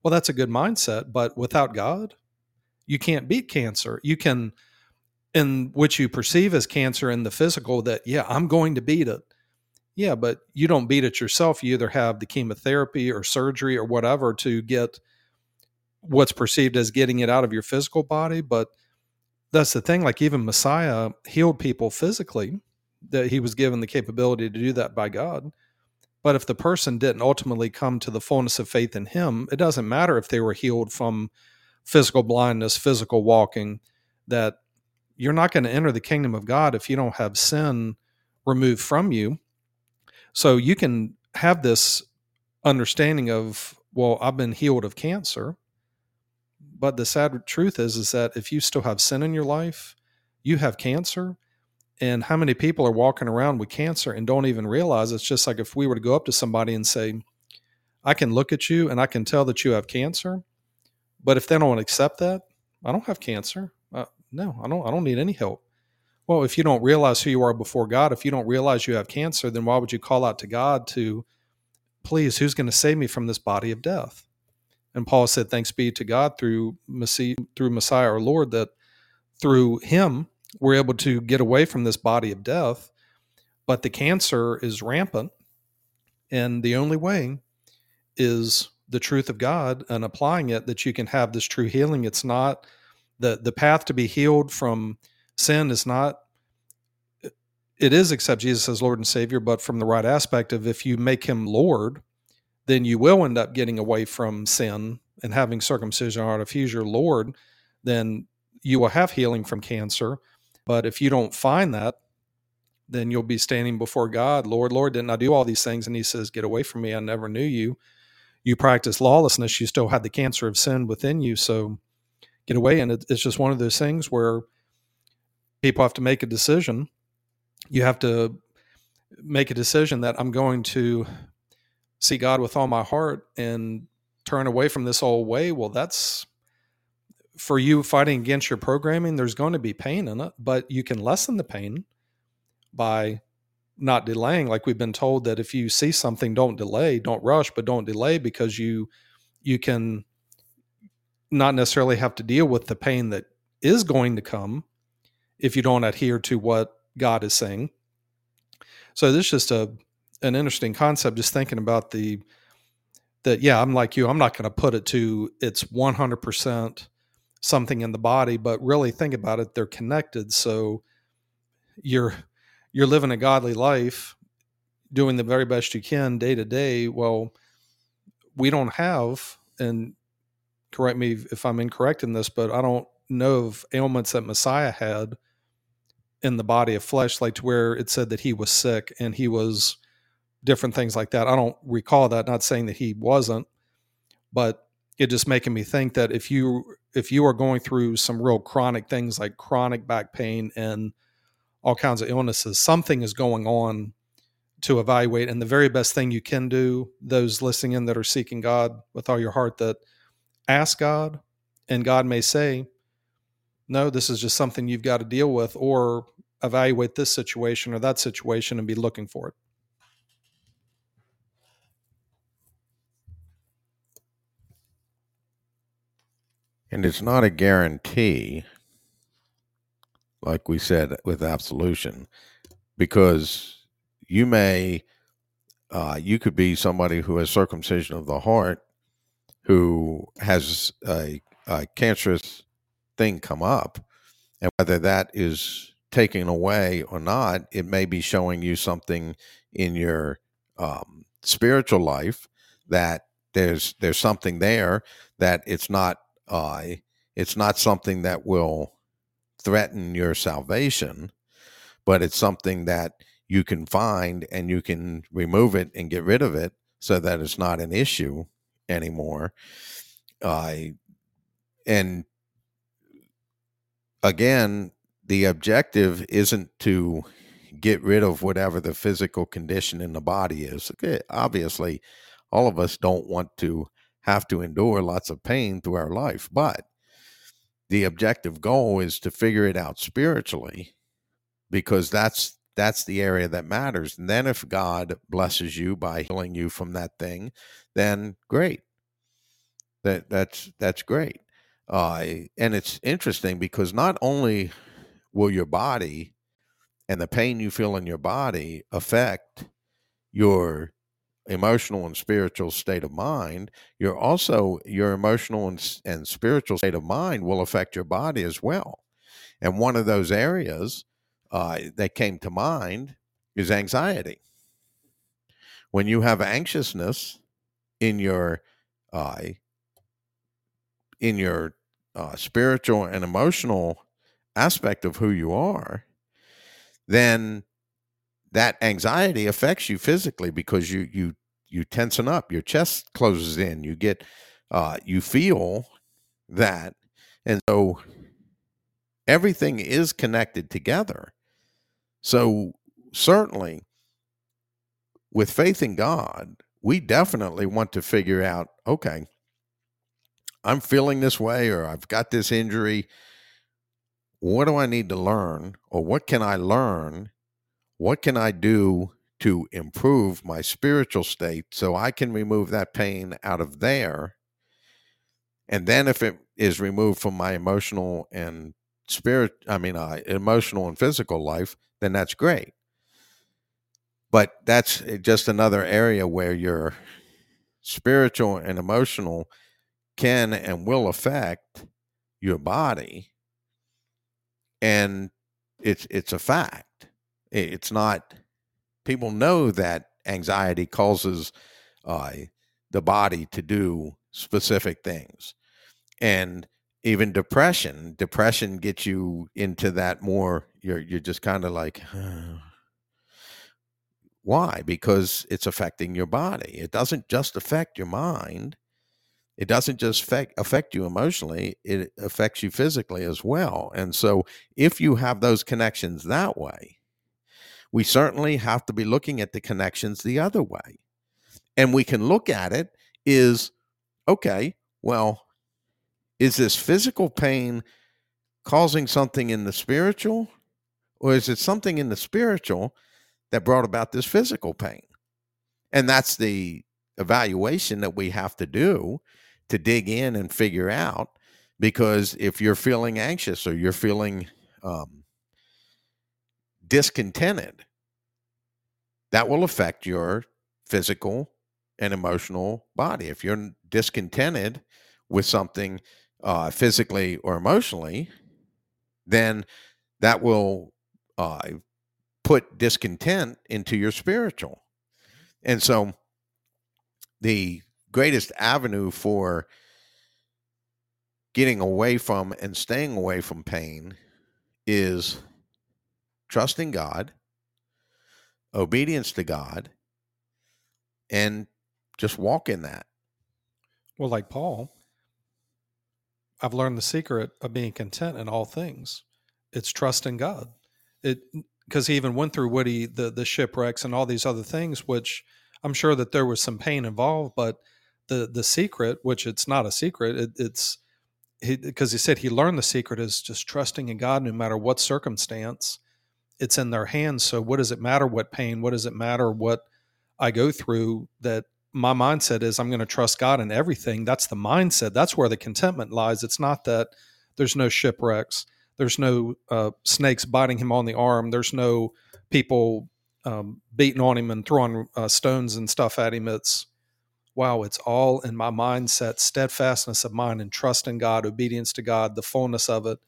Well, that's a good mindset, but without God, you can't beat cancer. You can, in which you perceive as cancer in the physical, that yeah, I'm going to beat it yeah, but you don't beat it yourself. You either have the chemotherapy or surgery or whatever to get what's perceived as getting it out of your physical body. But that's the thing. Like even Messiah healed people physically, that he was given the capability to do that by God. But if the person didn't ultimately come to the fullness of faith in him, it doesn't matter if they were healed from physical blindness, physical walking, that you're not going to enter the kingdom of God if you don't have sin removed from you so you can have this understanding of, well, I've been healed of cancer. But the sad truth is, is that if you still have sin in your life, you have cancer. And how many people are walking around with cancer and don't even realize it's just like if we were to go up to somebody and say, I can look at you and I can tell that you have cancer. But if they don't accept that, I don't have cancer. Uh, no, I don't. I don't need any help. Well, if you don't realize who you are before God, if you don't realize you have cancer, then why would you call out to God to, please, who's going to save me from this body of death? And Paul said, thanks be to God through Messiah, through Messiah our Lord, that through him we're able to get away from this body of death. But the cancer is rampant. And the only way is the truth of God and applying it that you can have this true healing. It's not the the path to be healed from sin is not it is accept Jesus as Lord and Savior, but from the right aspect of if you make him Lord, then you will end up getting away from sin and having circumcision or if he's your Lord, then you will have healing from cancer. But if you don't find that, then you'll be standing before God, Lord, Lord, didn't I do all these things? And he says, Get away from me. I never knew you. You practice lawlessness. You still had the cancer of sin within you. So get away. And it's just one of those things where people have to make a decision. You have to make a decision that I'm going to see God with all my heart and turn away from this old way. Well, that's for you fighting against your programming. There's going to be pain in it, but you can lessen the pain by not delaying like we've been told that if you see something don't delay don't rush but don't delay because you you can not necessarily have to deal with the pain that is going to come if you don't adhere to what God is saying. So this is just a an interesting concept just thinking about the that yeah, I'm like you, I'm not going to put it to it's 100% something in the body, but really think about it, they're connected. So you're you're living a godly life, doing the very best you can day to day. Well, we don't have, and correct me if I'm incorrect in this, but I don't know of ailments that Messiah had in the body of flesh, like to where it said that he was sick and he was different things like that. I don't recall that, not saying that he wasn't, but it just making me think that if you if you are going through some real chronic things like chronic back pain and all kinds of illnesses. Something is going on to evaluate. And the very best thing you can do, those listening in that are seeking God with all your heart, that ask God, and God may say, no, this is just something you've got to deal with, or evaluate this situation or that situation and be looking for it. And it's not a guarantee like we said with absolution, because you may, uh, you could be somebody who has circumcision of the heart, who has a, a cancerous thing come up, and whether that is taken away or not, it may be showing you something in your um, spiritual life that there's there's something there that it's not uh, it's not something that will threaten your salvation, but it's something that you can find and you can remove it and get rid of it so that it's not an issue anymore. Uh, and again, the objective isn't to get rid of whatever the physical condition in the body is. Okay, obviously, all of us don't want to have to endure lots of pain through our life, but the objective goal is to figure it out spiritually because that's that's the area that matters. And then if god blesses you by healing you from that thing then great. That that's that's great. Uh, and it's interesting because not only will your body and the pain you feel in your body affect your emotional and spiritual state of mind, you're also your emotional and, and spiritual state of mind will affect your body as well. And one of those areas uh, that came to mind is anxiety. When you have anxiousness in your uh, in your uh, spiritual and emotional aspect of who you are, then that anxiety affects you physically because you you you tensen up, your chest closes in, you get uh, you feel that, and so everything is connected together. So certainly, with faith in God, we definitely want to figure out, okay, I'm feeling this way, or I've got this injury. What do I need to learn or what can I learn? What can I do to improve my spiritual state so I can remove that pain out of there? And then if it is removed from my emotional and spirit, I mean, uh, emotional and physical life, then that's great. But that's eh, just another area where your spiritual and emotional can and will affect your body and it's it's a fact. It's not people know that anxiety causes uh, the body to do specific things. And even depression depression gets you into that more you're you're just kind of like why? Because it's affecting your body. It doesn't just affect your mind it doesn't just affect, you emotionally it affects you physically as well. And so if you have those connections that way we certainly have to be looking at the connections the other way. And we can look at it is okay well is this physical pain causing something in the spiritual or is it something in the spiritual that brought about this physical pain? And that's the evaluation that we have to do to dig in and figure out because if you're feeling anxious or you're feeling um, discontented, that will affect your physical and emotional body. If you're discontented with something uh, physically or emotionally, then that will uh, put discontent into your spiritual. And so the greatest avenue for getting away from and staying away from pain is trusting God, obedience to God, and just walk in that. Well, like Paul, I've learned the secret of being content in all things. It's trusting God. It because he even went through Woody the the shipwrecks and all these other things, which I'm sure that there was some pain involved, but the the secret, which it's not a secret, it, it's because he, he said he learned the secret is just trusting in God no matter what circumstance. It's in their hands. So what does it matter what pain? What does it matter what I go through? That my mindset is I'm going to trust God in everything. That's the mindset. That's where the contentment lies. It's not that there's no shipwrecks. There's no uh, snakes biting him on the arm. There's no people um, beating on him and throwing uh, stones and stuff at him. It's wow, it's all in my mindset, steadfastness of mind and trust in God, obedience to God, the fullness of it.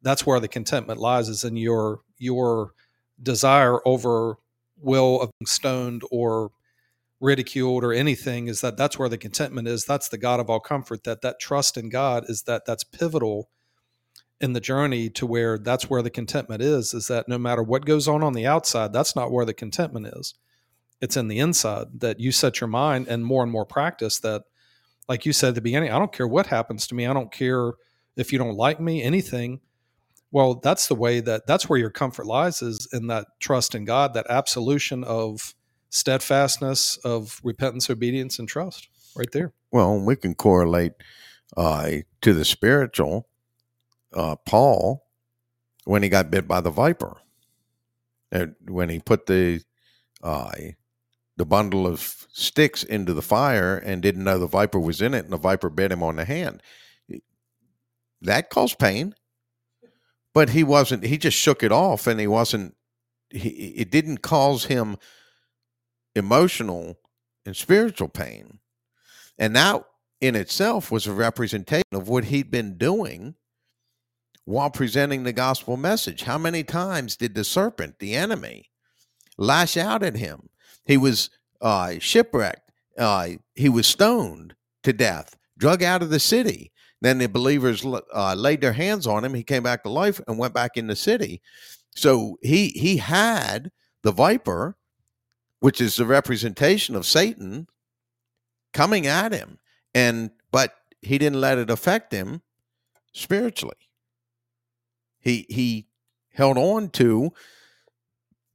That's where the contentment lies, is in your your desire over will of being stoned or ridiculed or anything is that that's where the contentment is that's the god of all comfort that that trust in god is that that's pivotal in the journey to where that's where the contentment is is that no matter what goes on on the outside that's not where the contentment is it's in the inside that you set your mind and more and more practice that like you said at the beginning i don't care what happens to me. I don't care if you don't like me anything. Well that's the way that that's where your comfort lies is in that trust in god that absolution of steadfastness of repentance obedience and trust right there. Well we can correlate uh, to the spiritual uh, paul when he got bit by the viper and when he put the uh, the bundle of sticks into the fire and didn't know the viper was in it and the viper bit him on the hand. That caused pain. But he wasn't he just shook it off and he wasn't he it didn't cause him emotional and spiritual pain. And that in itself was a representation of what he'd been doing while presenting the gospel message. How many times did the serpent, the enemy, lash out at him he was uh, shipwrecked. Uh, he was stoned to death, drug out of the city. Then the believers uh, laid their hands on him. He came back to life and went back in the city. So he he had the viper, which is the representation of Satan, coming at him, and but he didn't let it affect him spiritually. He he held on to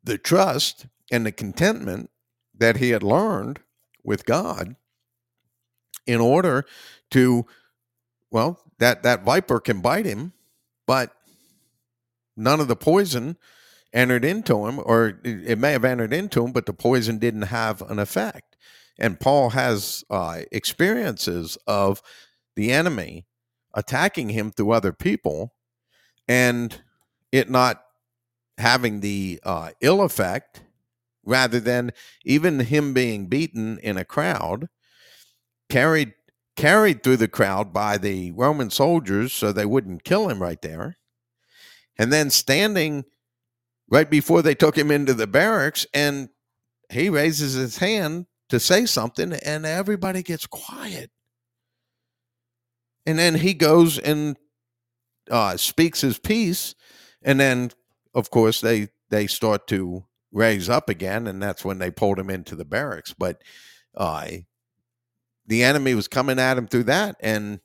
the trust and the contentment that he had learned with God in order to well that that viper can bite him but none of the poison entered into him, or it may have entered into him, but the poison didn't have an effect. And Paul has uh, experiences of the enemy attacking him through other people and it not having the uh, ill effect, rather than even him being beaten in a crowd, carried carried through the crowd by the Roman soldiers so they wouldn't kill him right there, and then standing right before they took him into the barracks, and he raises his hand to say something, and everybody gets quiet. And then he goes and uh, speaks his piece, and then, of course, they they start to raise up again, and that's when they pulled him into the barracks. But uh, the enemy was coming at him through that, and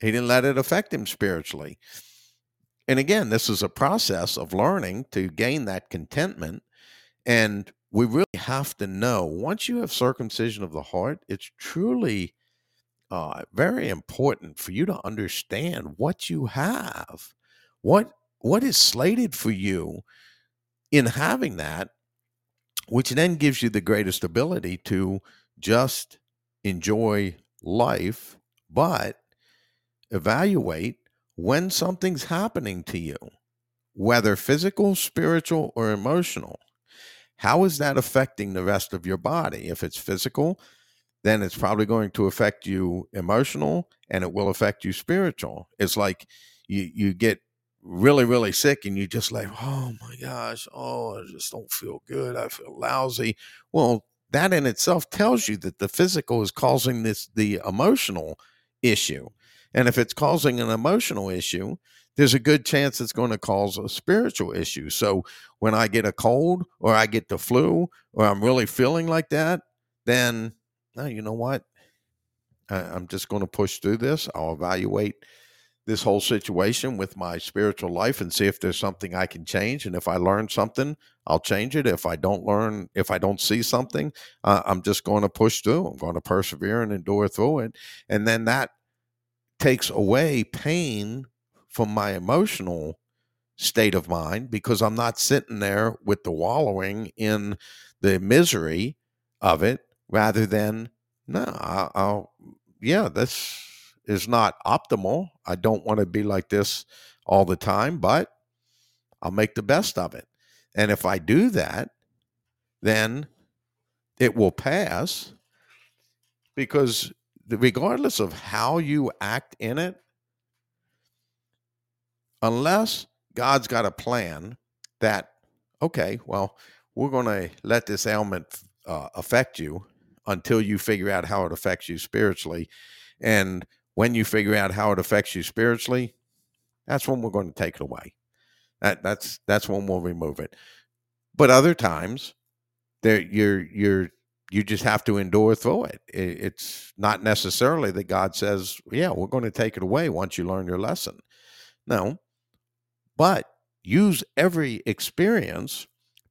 he didn't let it affect him spiritually. And again, this is a process of learning to gain that contentment. And we really have to know once you have circumcision of the heart, it's truly uh, very important for you to understand what you have, what what is slated for you in having that, which then gives you the greatest ability to just enjoy life, but evaluate when something's happening to you, whether physical, spiritual, or emotional. How is that affecting the rest of your body? If it's physical, then it's probably going to affect you emotional and it will affect you spiritual. It's like you you get really really sick and you just like oh my gosh oh i just don't feel good i feel lousy well that in itself tells you that the physical is causing this the emotional issue and if it's causing an emotional issue there's a good chance it's going to cause a spiritual issue so when i get a cold or i get the flu or i'm really feeling like that then no, you know what? I, I'm just going to push through this. I'll evaluate this whole situation with my spiritual life and see if there's something I can change. And if I learn something, I'll change it. If I don't learn, if I don't see something, uh, I'm just going to push through. I'm going to persevere and endure through it. And then that takes away pain from my emotional state of mind because I'm not sitting there with the wallowing in the misery of it rather than no I'll, I'll yeah this is not optimal i don't want to be like this all the time but i'll make the best of it and if i do that then it will pass because regardless of how you act in it unless god's got a plan that okay well we're going to let this ailment uh, affect you until you figure out how it affects you spiritually. And when you figure out how it affects you spiritually, that's when we're going to take it away. That that's that's when we'll remove it. But other times, there you're you're you just have to endure through it. It's not necessarily that God says, "Yeah, we're going to take it away once you learn your lesson." No, but use every experience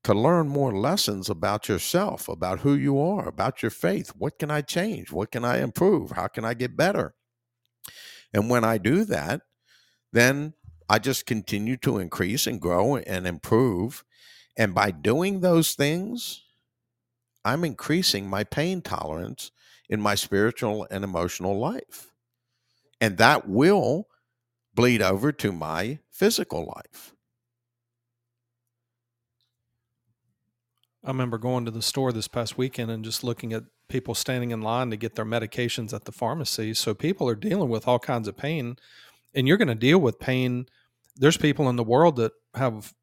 to learn more lessons about yourself, about who you are, about your faith. What can I change? What can I improve? How can I get better? And when I do that, then I just continue to increase and grow and improve. And by doing those things, I'm increasing my pain tolerance in my spiritual and emotional life. And that will bleed over to my physical life. I remember going to the store this past weekend and just looking at people standing in line to get their medications at the pharmacy. So people are dealing with all kinds of pain, and you're going to deal with pain. There's people in the world that have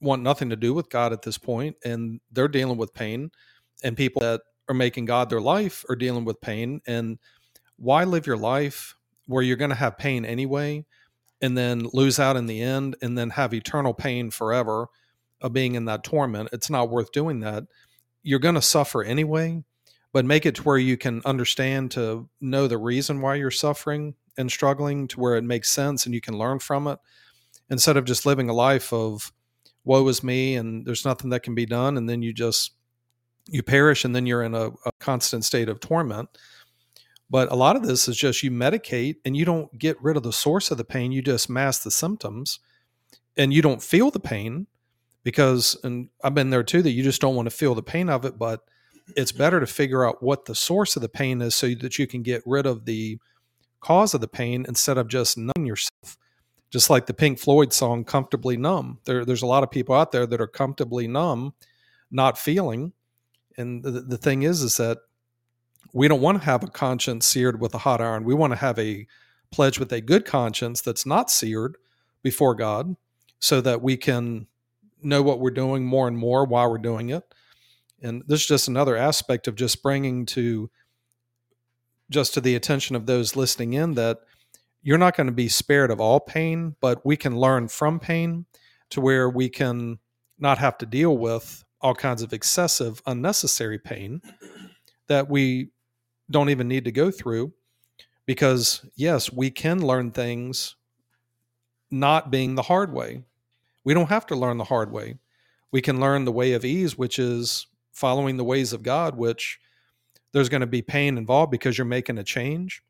want nothing to do with God at this point, and they're dealing with pain. And people that are making God their life are dealing with pain. And why live your life where you're going to have pain anyway, and then lose out in the end, and then have eternal pain forever? Of being in that torment. It's not worth doing that. You're going to suffer anyway, but make it to where you can understand to know the reason why you're suffering and struggling to where it makes sense and you can learn from it instead of just living a life of woe is me and there's nothing that can be done and then you just you perish and then you're in a, a constant state of torment but a lot of this is just you medicate and you don't get rid of the source of the pain you just mask the symptoms and you don't feel the pain because and I've been there too that you just don't want to feel the pain of it but it's better to figure out what the source of the pain is so that you can get rid of the cause of the pain instead of just numbing yourself. Just like the Pink Floyd song comfortably numb. There, there's a lot of people out there that are comfortably numb not feeling and the, the thing is is that we don't want to have a conscience seared with a hot iron. We want to have a pledge with a good conscience that's not seared before god so that we can know what we're doing more and more while we're doing it. And this is just another aspect of just bringing to just to the attention of those listening in that you're not going to be spared of all pain, but we can learn from pain to where we can not have to deal with all kinds of excessive, unnecessary pain that we don't even need to go through. Because, yes, we can learn things not being the hard way. We don't have to learn the hard way. We can learn the way of ease, which is following the ways of God, which there's going to be pain involved because you're making a change.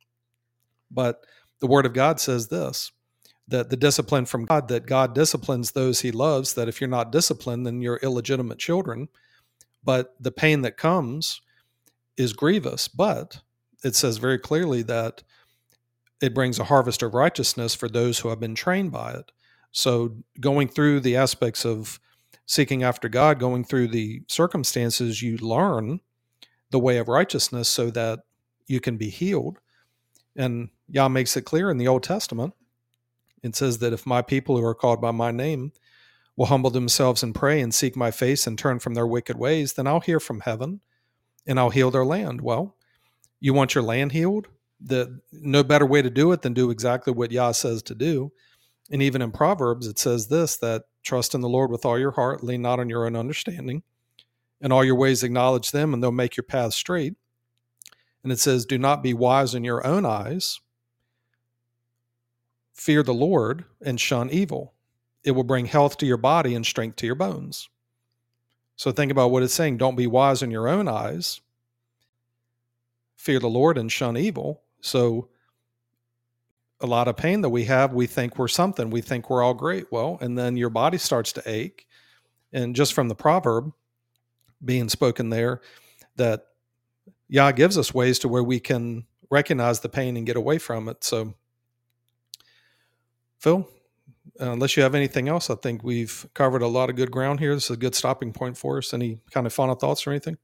But the word of God says this that the discipline from God, that God disciplines those he loves, that if you're not disciplined, then you're illegitimate children. But the pain that comes is grievous. But it says very clearly that it brings a harvest of righteousness for those who have been trained by it. So, going through the aspects of seeking after God, going through the circumstances, you learn the way of righteousness so that you can be healed. And Yah makes it clear in the Old Testament. It says that if my people who are called by my name will humble themselves and pray and seek my face and turn from their wicked ways, then I'll hear from heaven and I'll heal their land. Well, you want your land healed? The no better way to do it than do exactly what Yah says to do. And even in Proverbs, it says this that trust in the Lord with all your heart, lean not on your own understanding. In all your ways, acknowledge them, and they'll make your path straight. And it says, Do not be wise in your own eyes. Fear the Lord and shun evil. It will bring health to your body and strength to your bones. So think about what it's saying. Don't be wise in your own eyes. Fear the Lord and shun evil. So a lot of pain that we have, we think we're something. We think we're all great. Well, and then your body starts to ache. And just from the proverb being spoken there, that Yah gives us ways to where we can recognize the pain and get away from it. So, Phil, uh, unless you have anything else, I think we've covered a lot of good ground here. This is a good stopping point for us. Any kind of final thoughts or anything?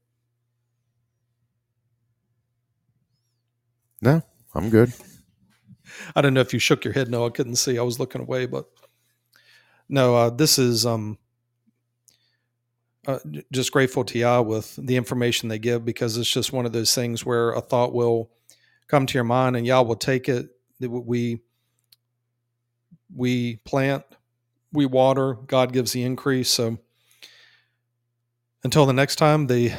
No, I'm good. I don't know if you shook your head. No, I couldn't see. I was looking away, but no, uh, this is um, uh, just grateful to Yah with the information they give because it's just one of those things where a thought will come to your mind and Yah will take it. We we plant, we water. God gives the increase. So until the next time, the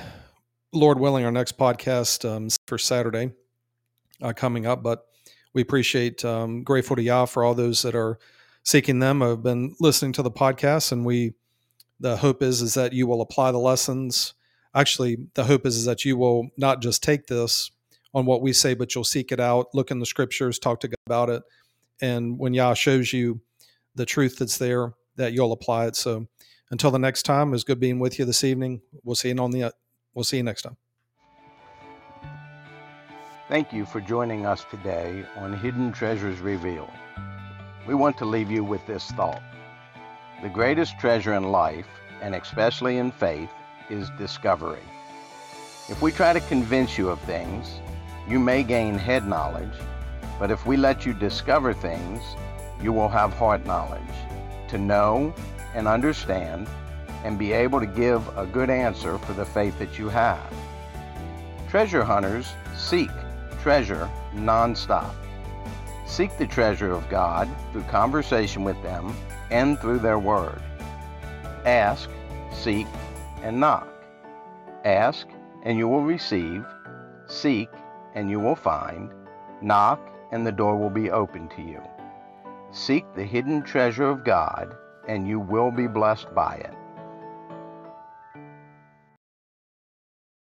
Lord willing, our next podcast um, for Saturday uh, coming up, but we appreciate, um, grateful to Yah for all those that are seeking them. I've been listening to the podcast, and we, the hope is is that you will apply the lessons. Actually, the hope is is that you will not just take this on what we say, but you'll seek it out, look in the scriptures, talk to God about it, and when Yah shows you the truth that's there, that you'll apply it. So, until the next time, it's good being with you this evening. We'll see you on the. We'll see you next time. Thank you for joining us today on Hidden Treasures Revealed. We want to leave you with this thought. The greatest treasure in life, and especially in faith, is discovery. If we try to convince you of things, you may gain head knowledge, but if we let you discover things, you will have heart knowledge to know and understand and be able to give a good answer for the faith that you have. Treasure hunters seek treasure nonstop. Seek the treasure of God through conversation with them and through their word. Ask, seek, and knock. Ask, and you will receive. Seek, and you will find. Knock, and the door will be open to you. Seek the hidden treasure of God, and you will be blessed by it.